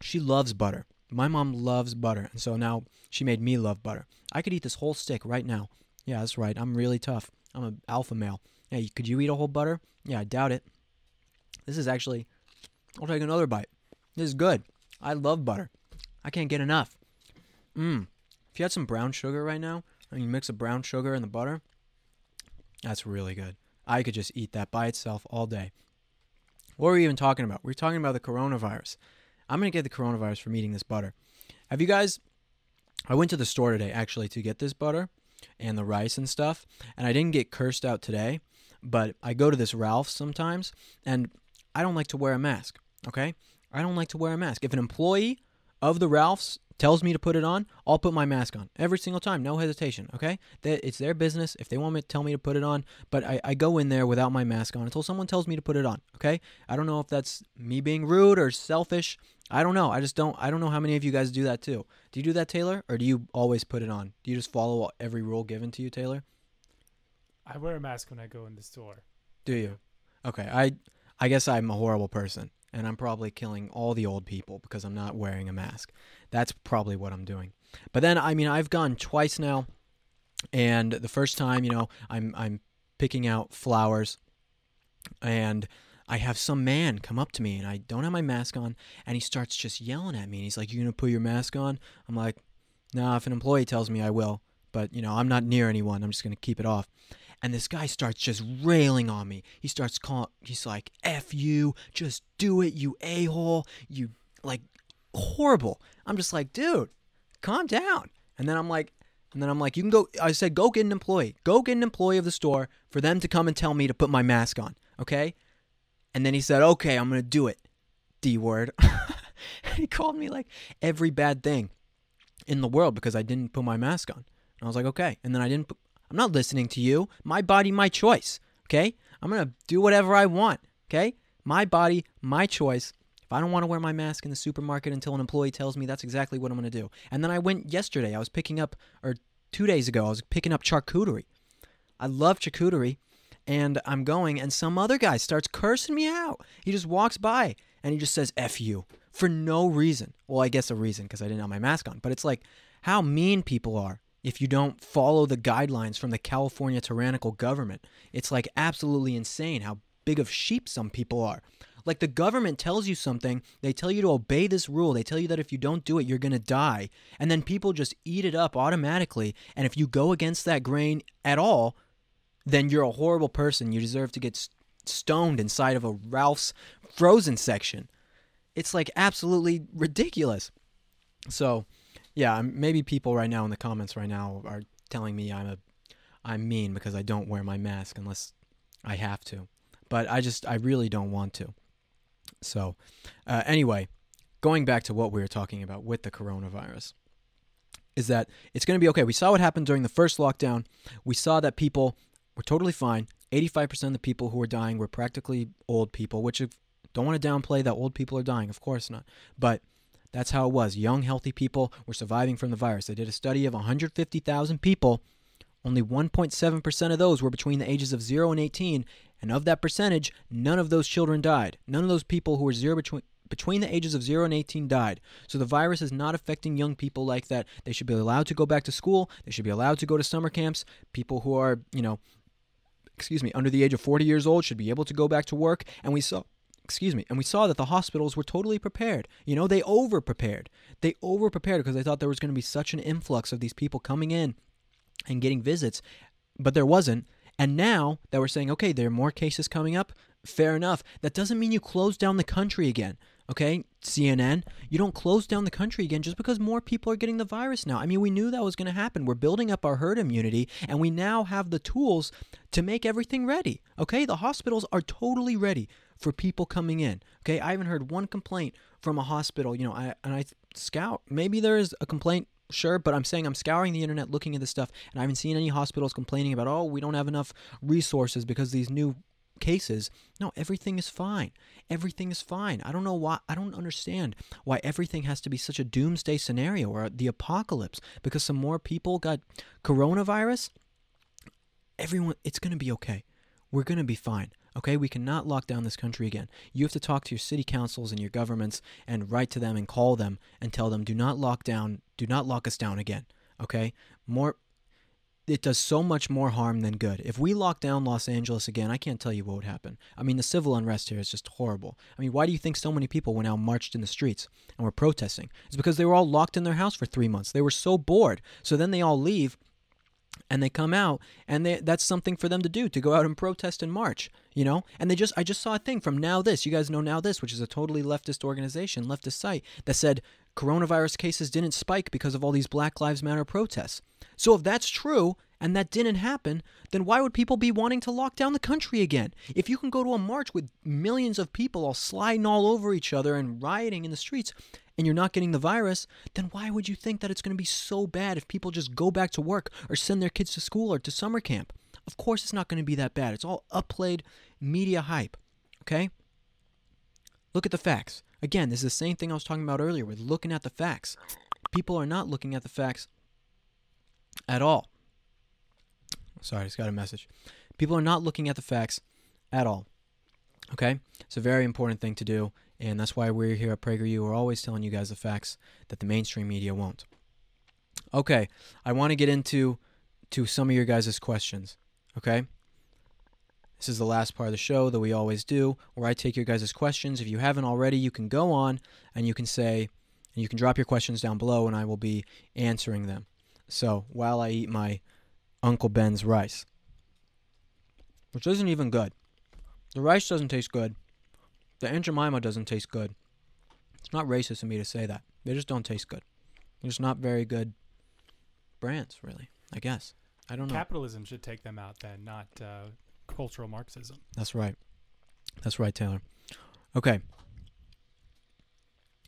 she loves butter. My mom loves butter, and so now she made me love butter. I could eat this whole stick right now. Yeah, that's right. I'm really tough. I'm an alpha male. Hey, could you eat a whole butter? Yeah, I doubt it. This is actually. I'll take another bite. This is good. I love butter. I can't get enough. Mmm. If you had some brown sugar right now, and you mix the brown sugar and the butter, that's really good. I could just eat that by itself all day. What were we even talking about? We were talking about the coronavirus. I'm going to get the coronavirus from eating this butter. Have you guys? I went to the store today actually to get this butter and the rice and stuff, and I didn't get cursed out today, but I go to this Ralph's sometimes, and I don't like to wear a mask, okay? I don't like to wear a mask. If an employee of the Ralph's tells me to put it on, I'll put my mask on every single time, no hesitation. Okay, it's their business. If they want me to tell me to put it on, but I, I go in there without my mask on until someone tells me to put it on. Okay, I don't know if that's me being rude or selfish. I don't know. I just don't. I don't know how many of you guys do that too. Do you do that, Taylor, or do you always put it on? Do you just follow every rule given to you, Taylor? I wear a mask when I go in the store. Do you? Okay, I I guess I'm a horrible person and I'm probably killing all the old people because I'm not wearing a mask. That's probably what I'm doing. But then I mean I've gone twice now and the first time, you know, I'm I'm picking out flowers and I have some man come up to me and I don't have my mask on and he starts just yelling at me and he's like, "You to put your mask on?" I'm like, "Nah, if an employee tells me I will." But, you know, I'm not near anyone. I'm just to keep it off and this guy starts just railing on me. He starts calling, he's like, F you, just do it, you a hole, you like horrible. I'm just like, dude, calm down. And then I'm like, and then I'm like, you can go, I said, go get an employee, go get an employee of the store for them to come and tell me to put my mask on, okay? And then he said, okay, I'm gonna do it, D word. he called me like every bad thing in the world because I didn't put my mask on. And I was like, okay. And then I didn't put, I'm not listening to you. My body, my choice. Okay? I'm going to do whatever I want. Okay? My body, my choice. If I don't want to wear my mask in the supermarket until an employee tells me, that's exactly what I'm going to do. And then I went yesterday. I was picking up, or two days ago, I was picking up charcuterie. I love charcuterie. And I'm going, and some other guy starts cursing me out. He just walks by and he just says, F you, for no reason. Well, I guess a reason because I didn't have my mask on. But it's like how mean people are if you don't follow the guidelines from the California tyrannical government. It's like absolutely insane how big of sheep some people are. Like the government tells you something, they tell you to obey this rule, they tell you that if you don't do it, you're going to die. And then people just eat it up automatically. And if you go against that grain at all, then you're a horrible person. You deserve to get stoned inside of a Ralph's frozen section. It's like absolutely ridiculous. So, yeah, maybe people right now in the comments right now are telling me I'm a I'm mean because I don't wear my mask unless I have to. But I just I really don't want to. So, uh, anyway, going back to what we were talking about with the coronavirus is that it's going to be okay. We saw what happened during the first lockdown. We saw that people were totally fine. 85% of the people who were dying were practically old people, which if, don't want to downplay that old people are dying, of course not. But that's how it was. Young, healthy people were surviving from the virus. They did a study of 150,000 people. Only 1.7% of those were between the ages of 0 and 18, and of that percentage, none of those children died. None of those people who were zero between between the ages of 0 and 18 died. So the virus is not affecting young people like that. They should be allowed to go back to school. They should be allowed to go to summer camps. People who are, you know, excuse me, under the age of 40 years old should be able to go back to work. And we saw excuse me, and we saw that the hospitals were totally prepared. You know, they over prepared. They over prepared because they thought there was going to be such an influx of these people coming in and getting visits, but there wasn't. And now that we're saying, okay, there are more cases coming up, fair enough. That doesn't mean you close down the country again. Okay, CNN, you don't close down the country again just because more people are getting the virus now. I mean, we knew that was going to happen. We're building up our herd immunity, and we now have the tools to make everything ready. Okay, the hospitals are totally ready for people coming in. Okay, I haven't heard one complaint from a hospital. You know, I, and I scout. Maybe there is a complaint sure, but I'm saying I'm scouring the internet looking at this stuff, and I haven't seen any hospitals complaining about, oh, we don't have enough resources because these new cases. No, everything is fine. Everything is fine. I don't know why, I don't understand why everything has to be such a doomsday scenario or the apocalypse because some more people got coronavirus everyone, it's going to be okay. We're going to be fine. Okay, we cannot lock down this country again. You have to talk to your city councils and your governments and write to them and call them and tell them do not lock down, do not lock us down again. Okay? More it does so much more harm than good. If we lock down Los Angeles again, I can't tell you what would happen. I mean, the civil unrest here is just horrible. I mean, why do you think so many people went out and marched in the streets and were protesting? It's because they were all locked in their house for three months. They were so bored. So then they all leave and they come out and they, that's something for them to do to go out and protest and march you know and they just i just saw a thing from now this you guys know now this which is a totally leftist organization leftist site that said coronavirus cases didn't spike because of all these black lives matter protests so if that's true and that didn't happen then why would people be wanting to lock down the country again if you can go to a march with millions of people all sliding all over each other and rioting in the streets and you're not getting the virus, then why would you think that it's going to be so bad if people just go back to work or send their kids to school or to summer camp? Of course, it's not going to be that bad. It's all upplayed media hype. Okay? Look at the facts. Again, this is the same thing I was talking about earlier with looking at the facts. People are not looking at the facts at all. Sorry, I just got a message. People are not looking at the facts at all. Okay? It's a very important thing to do, and that's why we're here at PragerU. We're always telling you guys the facts that the mainstream media won't. Okay, I want to get into to some of your guys' questions. Okay? This is the last part of the show that we always do, where I take your guys' questions. If you haven't already, you can go on and you can say, and you can drop your questions down below, and I will be answering them. So while I eat my Uncle Ben's rice, which isn't even good, the rice doesn't taste good. The Aunt Jemima doesn't taste good. It's not racist of me to say that. They just don't taste good. They're just not very good brands, really. I guess. I don't know. Capitalism should take them out then, not uh, cultural Marxism. That's right. That's right, Taylor. Okay.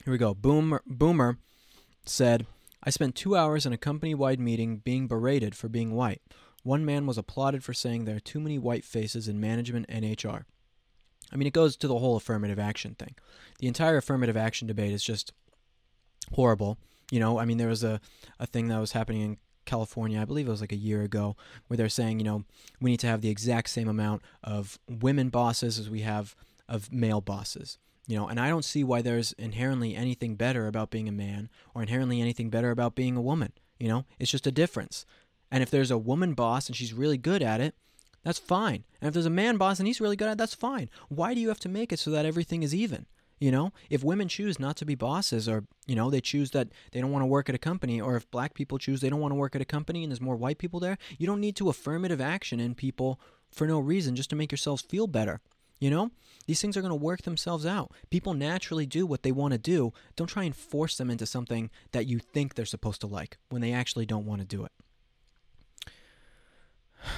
Here we go. Boomer Boomer said, "I spent 2 hours in a company-wide meeting being berated for being white. One man was applauded for saying there are too many white faces in management and HR." I mean, it goes to the whole affirmative action thing. The entire affirmative action debate is just horrible. You know, I mean, there was a, a thing that was happening in California, I believe it was like a year ago, where they're saying, you know, we need to have the exact same amount of women bosses as we have of male bosses. You know, and I don't see why there's inherently anything better about being a man or inherently anything better about being a woman. You know, it's just a difference. And if there's a woman boss and she's really good at it, that's fine. And if there's a man boss and he's really good at it, that's fine. Why do you have to make it so that everything is even? You know, if women choose not to be bosses or, you know, they choose that they don't want to work at a company, or if black people choose they don't want to work at a company and there's more white people there, you don't need to affirmative action in people for no reason just to make yourselves feel better. You know, these things are going to work themselves out. People naturally do what they want to do. Don't try and force them into something that you think they're supposed to like when they actually don't want to do it.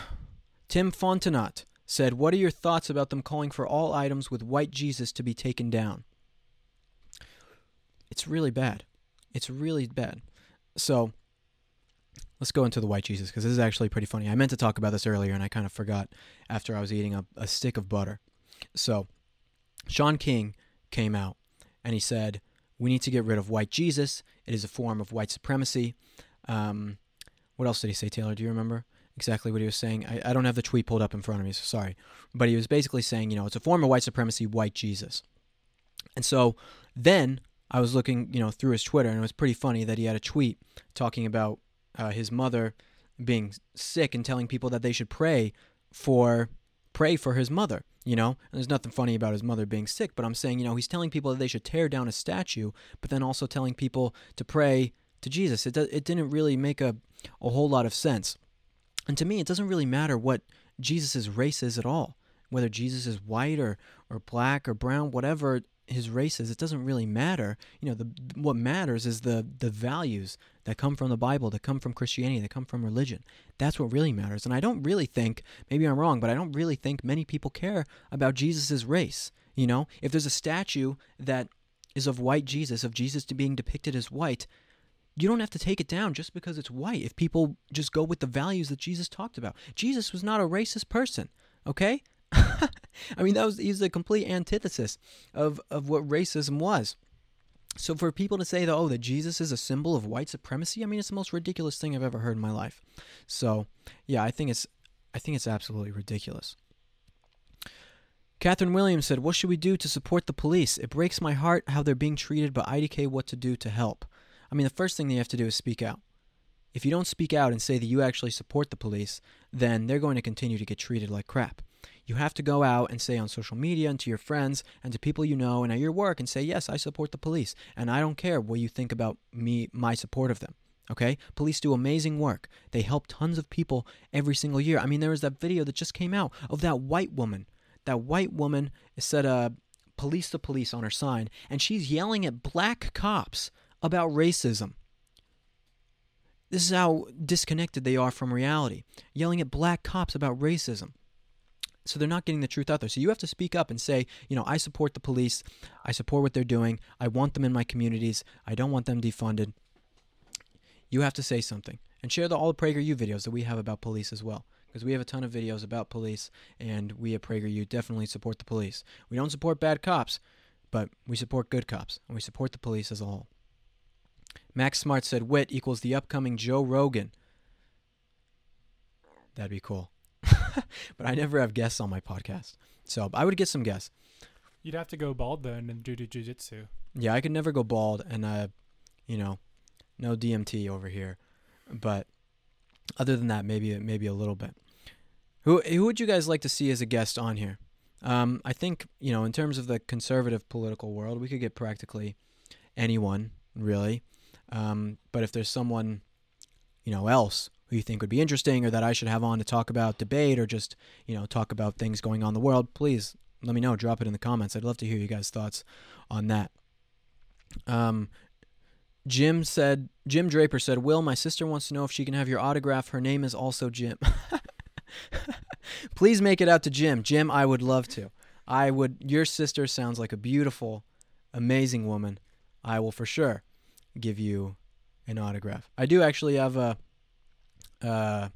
Tim Fontenot said, What are your thoughts about them calling for all items with white Jesus to be taken down? It's really bad. It's really bad. So, let's go into the white Jesus because this is actually pretty funny. I meant to talk about this earlier and I kind of forgot after I was eating a, a stick of butter. So, Shaun King came out and he said, We need to get rid of white Jesus. It is a form of white supremacy. Um, what else did he say, Taylor? Do you remember? Exactly what he was saying. I, I don't have the tweet pulled up in front of me, so sorry. But he was basically saying, you know, it's a form of white supremacy, white Jesus. And so then I was looking, you know, through his Twitter, and it was pretty funny that he had a tweet talking about uh, his mother being sick and telling people that they should pray for pray for his mother. You know, and there's nothing funny about his mother being sick, but I'm saying, you know, he's telling people that they should tear down a statue, but then also telling people to pray to Jesus. It do, it didn't really make a a whole lot of sense. And to me, it doesn't really matter what Jesus' race is at all. Whether Jesus is white or, or black or brown, whatever his race is, it doesn't really matter. You know, the what matters is the the values that come from the Bible, that come from Christianity, that come from religion. That's what really matters. And I don't really think, maybe I'm wrong, but I don't really think many people care about Jesus' race. You know, if there's a statue that is of white Jesus, of Jesus being depicted as white, you don't have to take it down just because it's white if people just go with the values that Jesus talked about. Jesus was not a racist person, okay? I mean, that was he's the complete antithesis of, of what racism was. So for people to say that oh that Jesus is a symbol of white supremacy, I mean it's the most ridiculous thing I've ever heard in my life. So yeah, I think it's I think it's absolutely ridiculous. Catherine Williams said, What should we do to support the police? It breaks my heart how they're being treated, but IDK what to do to help. I mean, the first thing they have to do is speak out. If you don't speak out and say that you actually support the police, then they're going to continue to get treated like crap. You have to go out and say on social media and to your friends and to people you know and at your work and say, Yes, I support the police. And I don't care what you think about me, my support of them. Okay? Police do amazing work. They help tons of people every single year. I mean, there was that video that just came out of that white woman. That white woman said, uh, police the police on her sign, and she's yelling at black cops about racism. This is how disconnected they are from reality. Yelling at black cops about racism. So they're not getting the truth out there. So you have to speak up and say, you know, I support the police. I support what they're doing. I want them in my communities. I don't want them defunded. You have to say something and share the all the PragerU videos that we have about police as well. Because we have a ton of videos about police, and we at PragerU definitely support the police. We don't support bad cops, but we support good cops, and we support the police as a whole. Max Smart said Witt equals the upcoming Joe Rogan. That'd be cool. but I never have guests on my podcast. So I would get some guests. You'd have to go bald then and do the jujitsu. Yeah, I could never go bald and uh you know, no DMT over here. But other than that, maybe maybe a little bit. Who who would you guys like to see as a guest on here? Um, I think you know, in terms of the conservative political world, we could get practically anyone really. Um, but if there's someone, you know, else who you think would be interesting or that I should have on to talk about debate or just you know talk about things going on in the world, please let me know. Drop it in the comments. I'd love to hear you guys' thoughts on that. Um, Jim said, Jim Draper said, Will, my sister wants to know if she can have your autograph. Her name is also Jim. Please make it out to Jim. Jim, I would love to. I would. Your sister sounds like a beautiful, amazing woman. I will for sure give you an autograph. I do actually have a uh,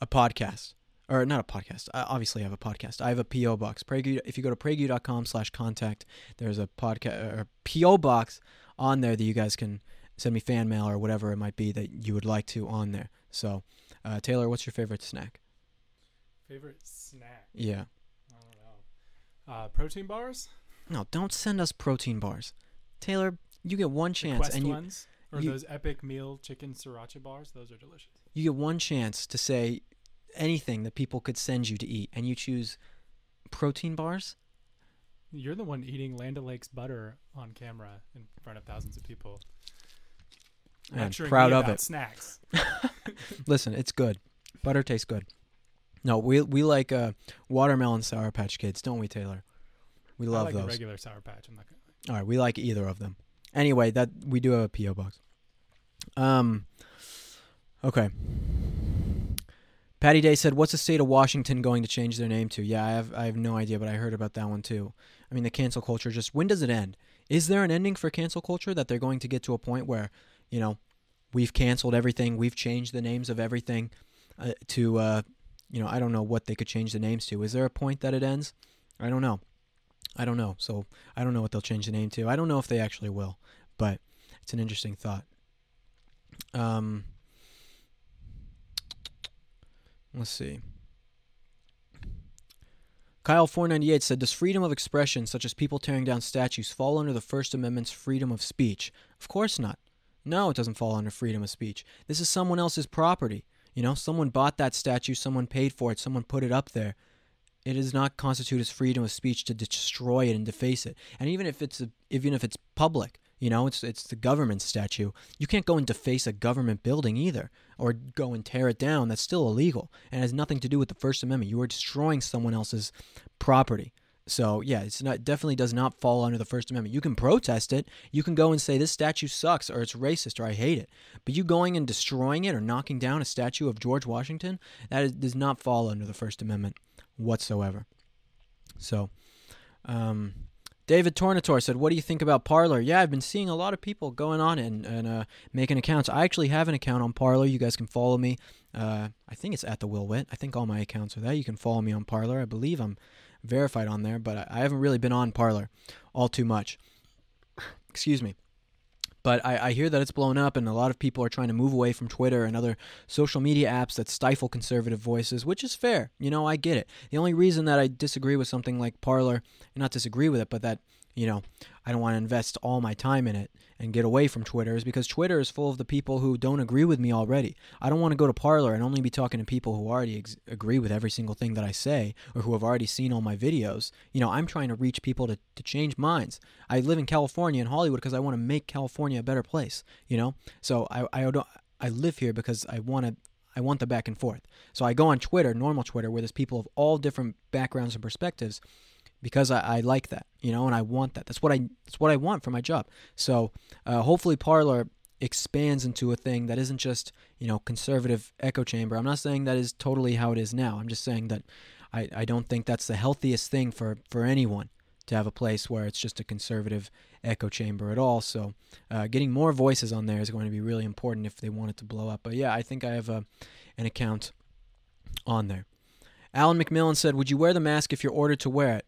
a podcast, or not a podcast. I obviously have a podcast. I have a PO box. PragerU. If you go to prageru.com/contact, there's a podcast or PO box on there that you guys can send me fan mail or whatever it might be that you would like to on there. So, uh, Taylor, what's your favorite snack? Favorite snack? Yeah. I don't know. Uh, protein bars? No, don't send us protein bars. Taylor, you get one chance and you, ones? Or you- those epic meal chicken sriracha bars? Those are delicious. you get one chance to say anything that people could send you to eat and you choose protein bars? You're the one eating Land O'Lakes butter on camera in front of thousands of people. I'm proud of about it. Snacks. Listen, it's good. Butter tastes good. No, we we like uh, watermelon sour patch kids, don't we, Taylor? We I love like the those. regular Sour Patch. I'm not gonna. All right, we like either of them. Anyway, that we do have a PO box. Um. Okay. Patty Day said, "What's the state of Washington going to change their name to?" Yeah, I have I have no idea, but I heard about that one too. I mean, the cancel culture just when does it end? Is there an ending for cancel culture that they're going to get to a point where, you know, we've canceled everything, we've changed the names of everything uh, to uh, you know, I don't know what they could change the names to. Is there a point that it ends? I don't know. I don't know. So I don't know what they'll change the name to. I don't know if they actually will, but it's an interesting thought. Um, let's see. Kyle four ninety eight said, "Does freedom of expression, such as people tearing down statues, fall under the First Amendment's freedom of speech?" Of course not. No, it doesn't fall under freedom of speech. This is someone else's property. You know, someone bought that statue, someone paid for it, someone put it up there it does not constitute as freedom of speech to destroy it and deface it. And even if it's a, even if it's public, you know, it's it's the government's statue. You can't go and deface a government building either, or go and tear it down. That's still illegal and has nothing to do with the First Amendment. You are destroying someone else's property. So yeah, it's not definitely does not fall under the First Amendment. You can protest it. You can go and say this statue sucks or it's racist or I hate it. But you going and destroying it or knocking down a statue of George Washington that is, does not fall under the First Amendment whatsoever. So, um, David Tornator said, "What do you think about Parler?" Yeah, I've been seeing a lot of people going on and, and uh, making accounts. I actually have an account on Parler. You guys can follow me. Uh, I think it's at the Will Witt. I think all my accounts are there. You can follow me on Parler. I believe I'm verified on there, but I, I haven't really been on Parler all too much. Excuse me. But I, I hear that it's blown up, and a lot of people are trying to move away from Twitter and other social media apps that stifle conservative voices, which is fair. You know, I get it. The only reason that I disagree with something like Parler, not disagree with it, but that you know, I don't want to invest all my time in it and get away from Twitter is because Twitter is full of the people who don't agree with me already. I don't want to go to Parler and only be talking to people who already ex- agree with every single thing that I say or who have already seen all my videos. You know, I'm trying to reach people to, to change minds. I live in California in Hollywood because I want to make California a better place, you know? So I, I, don't, I live here because I want to I want the back and forth. So I go on Twitter, normal Twitter, where there's people of all different backgrounds and perspectives, because I, I like that, you know, and I want that. That's what I that's what I want for my job. So uh, hopefully Parler expands into a thing that isn't just you know conservative echo chamber. I'm not saying that is totally how it is now. I'm just saying that I, I don't think that's the healthiest thing for for anyone to have a place where it's just a conservative echo chamber at all. So uh, getting more voices on there is going to be really important if they want it to blow up. But yeah, I think I have a, an account on there. Alan McMillan said, "Would you wear the mask if you're ordered to wear it?"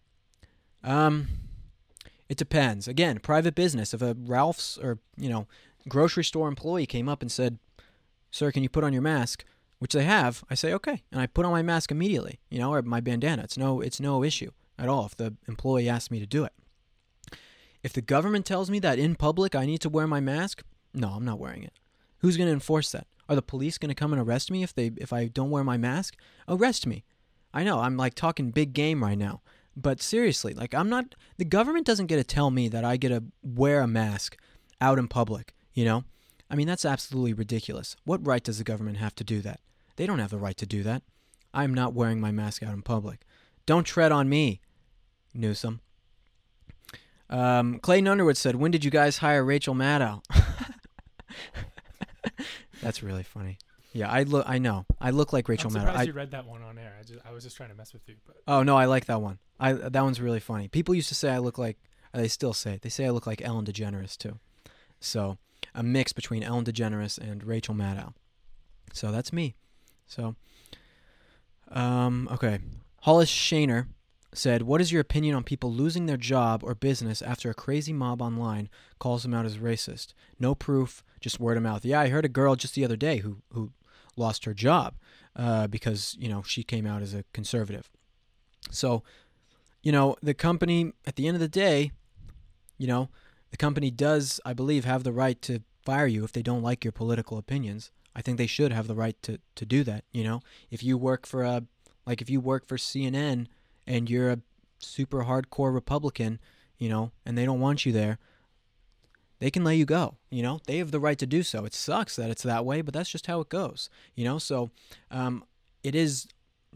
Um, it depends. Again, private business. If a Ralph's or you know grocery store employee came up and said, "Sir, can you put on your mask?" which they have, I say okay, and I put on my mask immediately. You know, or my bandana. It's no, it's no issue at all if the employee asks me to do it. If the government tells me that in public I need to wear my mask, no, I'm not wearing it. Who's going to enforce that? Are the police going to come and arrest me if they if I don't wear my mask? Arrest me. I know I'm like talking big game right now. But seriously, like I'm not the government doesn't get to tell me that I get to wear a mask out in public, you know? I mean, that's absolutely ridiculous. What right does the government have to do that? They don't have the right to do that. I'm not wearing my mask out in public. Don't tread on me, Newsom. Um, Clayton Underwood said, "When did you guys hire Rachel Maddow?" That's really funny. Yeah, I look. I know. I look like Rachel I'm Maddow. surprised I, you read that one on air. I, just, I was just trying to mess with you. But oh no, I like that one. I that one's really funny. People used to say I look like. They still say it. They say I look like Ellen DeGeneres too. So a mix between Ellen DeGeneres and Rachel Maddow. So that's me. So, um, okay. Hollis Shaner said, "What is your opinion on people losing their job or business after a crazy mob online calls them out as racist? No proof, just word of mouth." Yeah, I heard a girl just the other day who who lost her job uh, because you know she came out as a conservative. So, you know, the company at the end of the day, you know, the company does, I believe, have the right to fire you if they don't like your political opinions. I think they should have the right to, to do that. You know, if you work for a, like if you work for CNN and you're a super hardcore Republican, you know, and they don't want you there, they can let you go. You know, they have the right to do so. It sucks that it's that way, but that's just how it goes. You know, so um, it is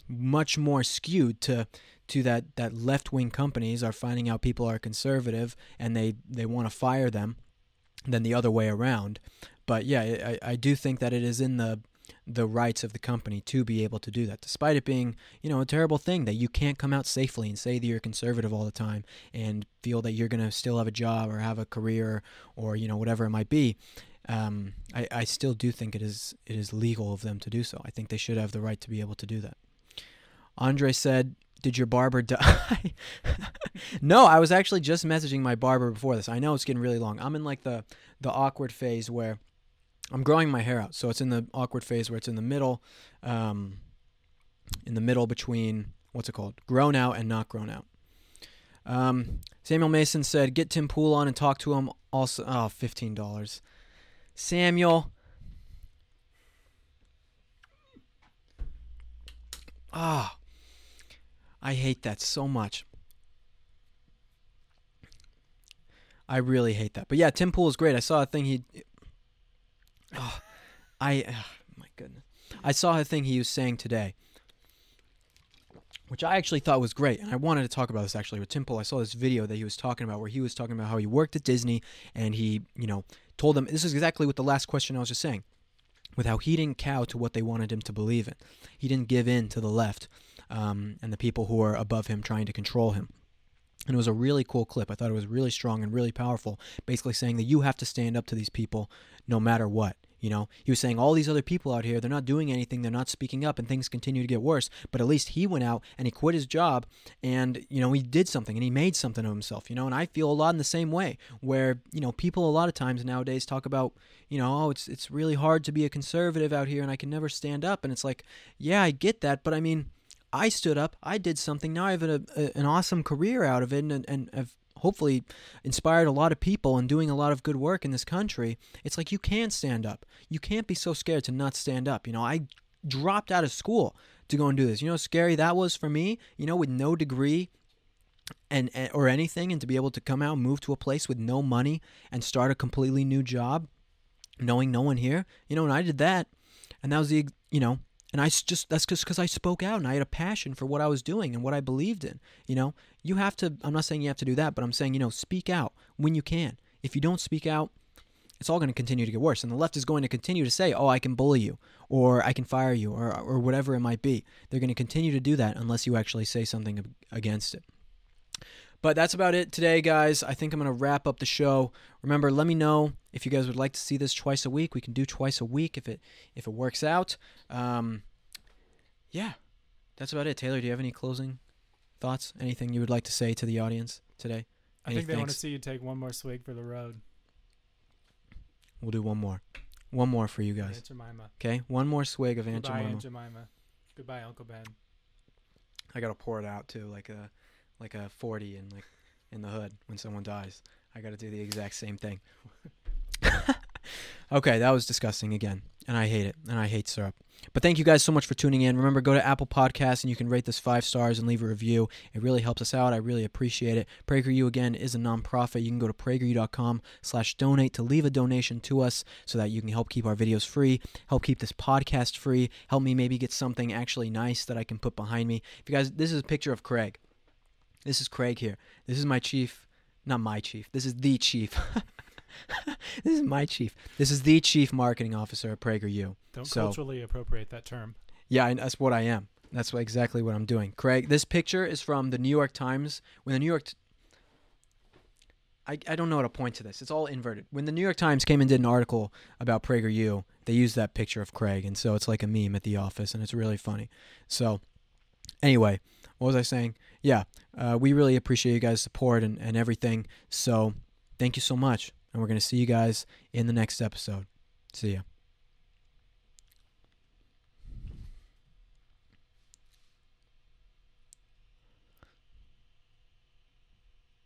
much more skewed to to that that left wing companies are finding out people are conservative and they they want to fire them than the other way around. But yeah, I, I do think that it is in the the rights of the company to be able to do that, despite it being, you know, a terrible thing that you can't come out safely and say that you're conservative all the time and feel that you're going to still have a job or have a career or, you know, whatever it might be. Um, I, I still do think it is it is legal of them to do so. I think they should have the right to be able to do that. Andre said, "Did your barber die?" no, I was actually just messaging my barber before this. I know it's getting really long. I'm in like the the awkward phase where I'm growing my hair out, so it's in the awkward phase where it's in the middle, um, in the middle between what's it called, grown out and not grown out. Um, Samuel Mason said, "Get Tim Pool on and talk to him." Also, oh, fifteen dollars. Samuel. Ah, oh, I hate that so much. I really hate that. But yeah, Tim Pool is great. I saw a thing he I, my goodness. I saw a thing he was saying today, which I actually thought was great. And I wanted to talk about this actually with Tim Pool. I saw this video that he was talking about where he was talking about how he worked at Disney and he, you know, told them this is exactly what the last question I was just saying with how he didn't cow to what they wanted him to believe in. He didn't give in to the left um, and the people who are above him trying to control him. And it was a really cool clip. I thought it was really strong and really powerful, basically saying that you have to stand up to these people no matter what. You know, he was saying all these other people out here, they're not doing anything, they're not speaking up, and things continue to get worse. But at least he went out and he quit his job and, you know, he did something and he made something of himself, you know, and I feel a lot in the same way where, you know, people a lot of times nowadays talk about, you know, oh, it's, it's really hard to be a conservative out here and I can never stand up. And it's like, yeah, I get that. But I mean, I stood up, I did something. Now I have a, a, an awesome career out of it and, and have hopefully inspired a lot of people and doing a lot of good work in this country, it's like you can stand up. You can't be so scared to not stand up. You know, I dropped out of school to go and do this. You know scary that was for me, you know, with no degree and, and or anything and to be able to come out and move to a place with no money and start a completely new job knowing no one here. You know, and I did that and that was the you know, and I just that's just because I spoke out and I had a passion for what I was doing and what I believed in. You know, you have to. I'm not saying you have to do that, but I'm saying you know, speak out when you can. If you don't speak out, it's all going to continue to get worse, and the left is going to continue to say, "Oh, I can bully you, or I can fire you, or or whatever it might be." They're going to continue to do that unless you actually say something against it. But that's about it today, guys. I think I'm going to wrap up the show. Remember, let me know if you guys would like to see this twice a week. We can do twice a week if it if it works out. Um, yeah, that's about it. Taylor, do you have any closing thoughts? Anything you would like to say to the audience today? I Any think they want to see you take one more swig for the road. We'll do one more. One more for you Aunt guys. Jemima. Okay? One more swig of Aunt Goodbye, Jemima. Aunt Jemima. Goodbye, Uncle Ben. I gotta pour it out too, like a like a forty in like in the hood when someone dies. I gotta do the exact same thing. okay, that was disgusting again, and I hate it, and I hate syrup. But thank you guys so much for tuning in. Remember, go to Apple Podcasts and you can rate this five stars and leave a review. It really helps us out. I really appreciate it. PragerU again is a nonprofit. You can go to prageru.com slash donate to leave a donation to us so that you can help keep our videos free, help keep this podcast free, help me maybe get something actually nice that I can put behind me. If you guys, this is a picture of Craig. This is Craig here. This is my chief, not my chief. This is the chief. this is my chief. This is the chief marketing officer at PragerU. Don't So- culturally appropriate that term. Yeah, and that's what I am. That's what, exactly what I'm doing. Craig, this picture is from the New York Times. When the New York, T- I I don't know how to point to this. It's all inverted. When the New York Times came and did an article about PragerU, they used that picture of Craig, and so it's like a meme at the office, and it's really funny. So, anyway, what was I saying? Yeah, uh, we really appreciate you guys' support and, and everything. So, thank you so much, and we're gonna see you guys in the next episode. See ya.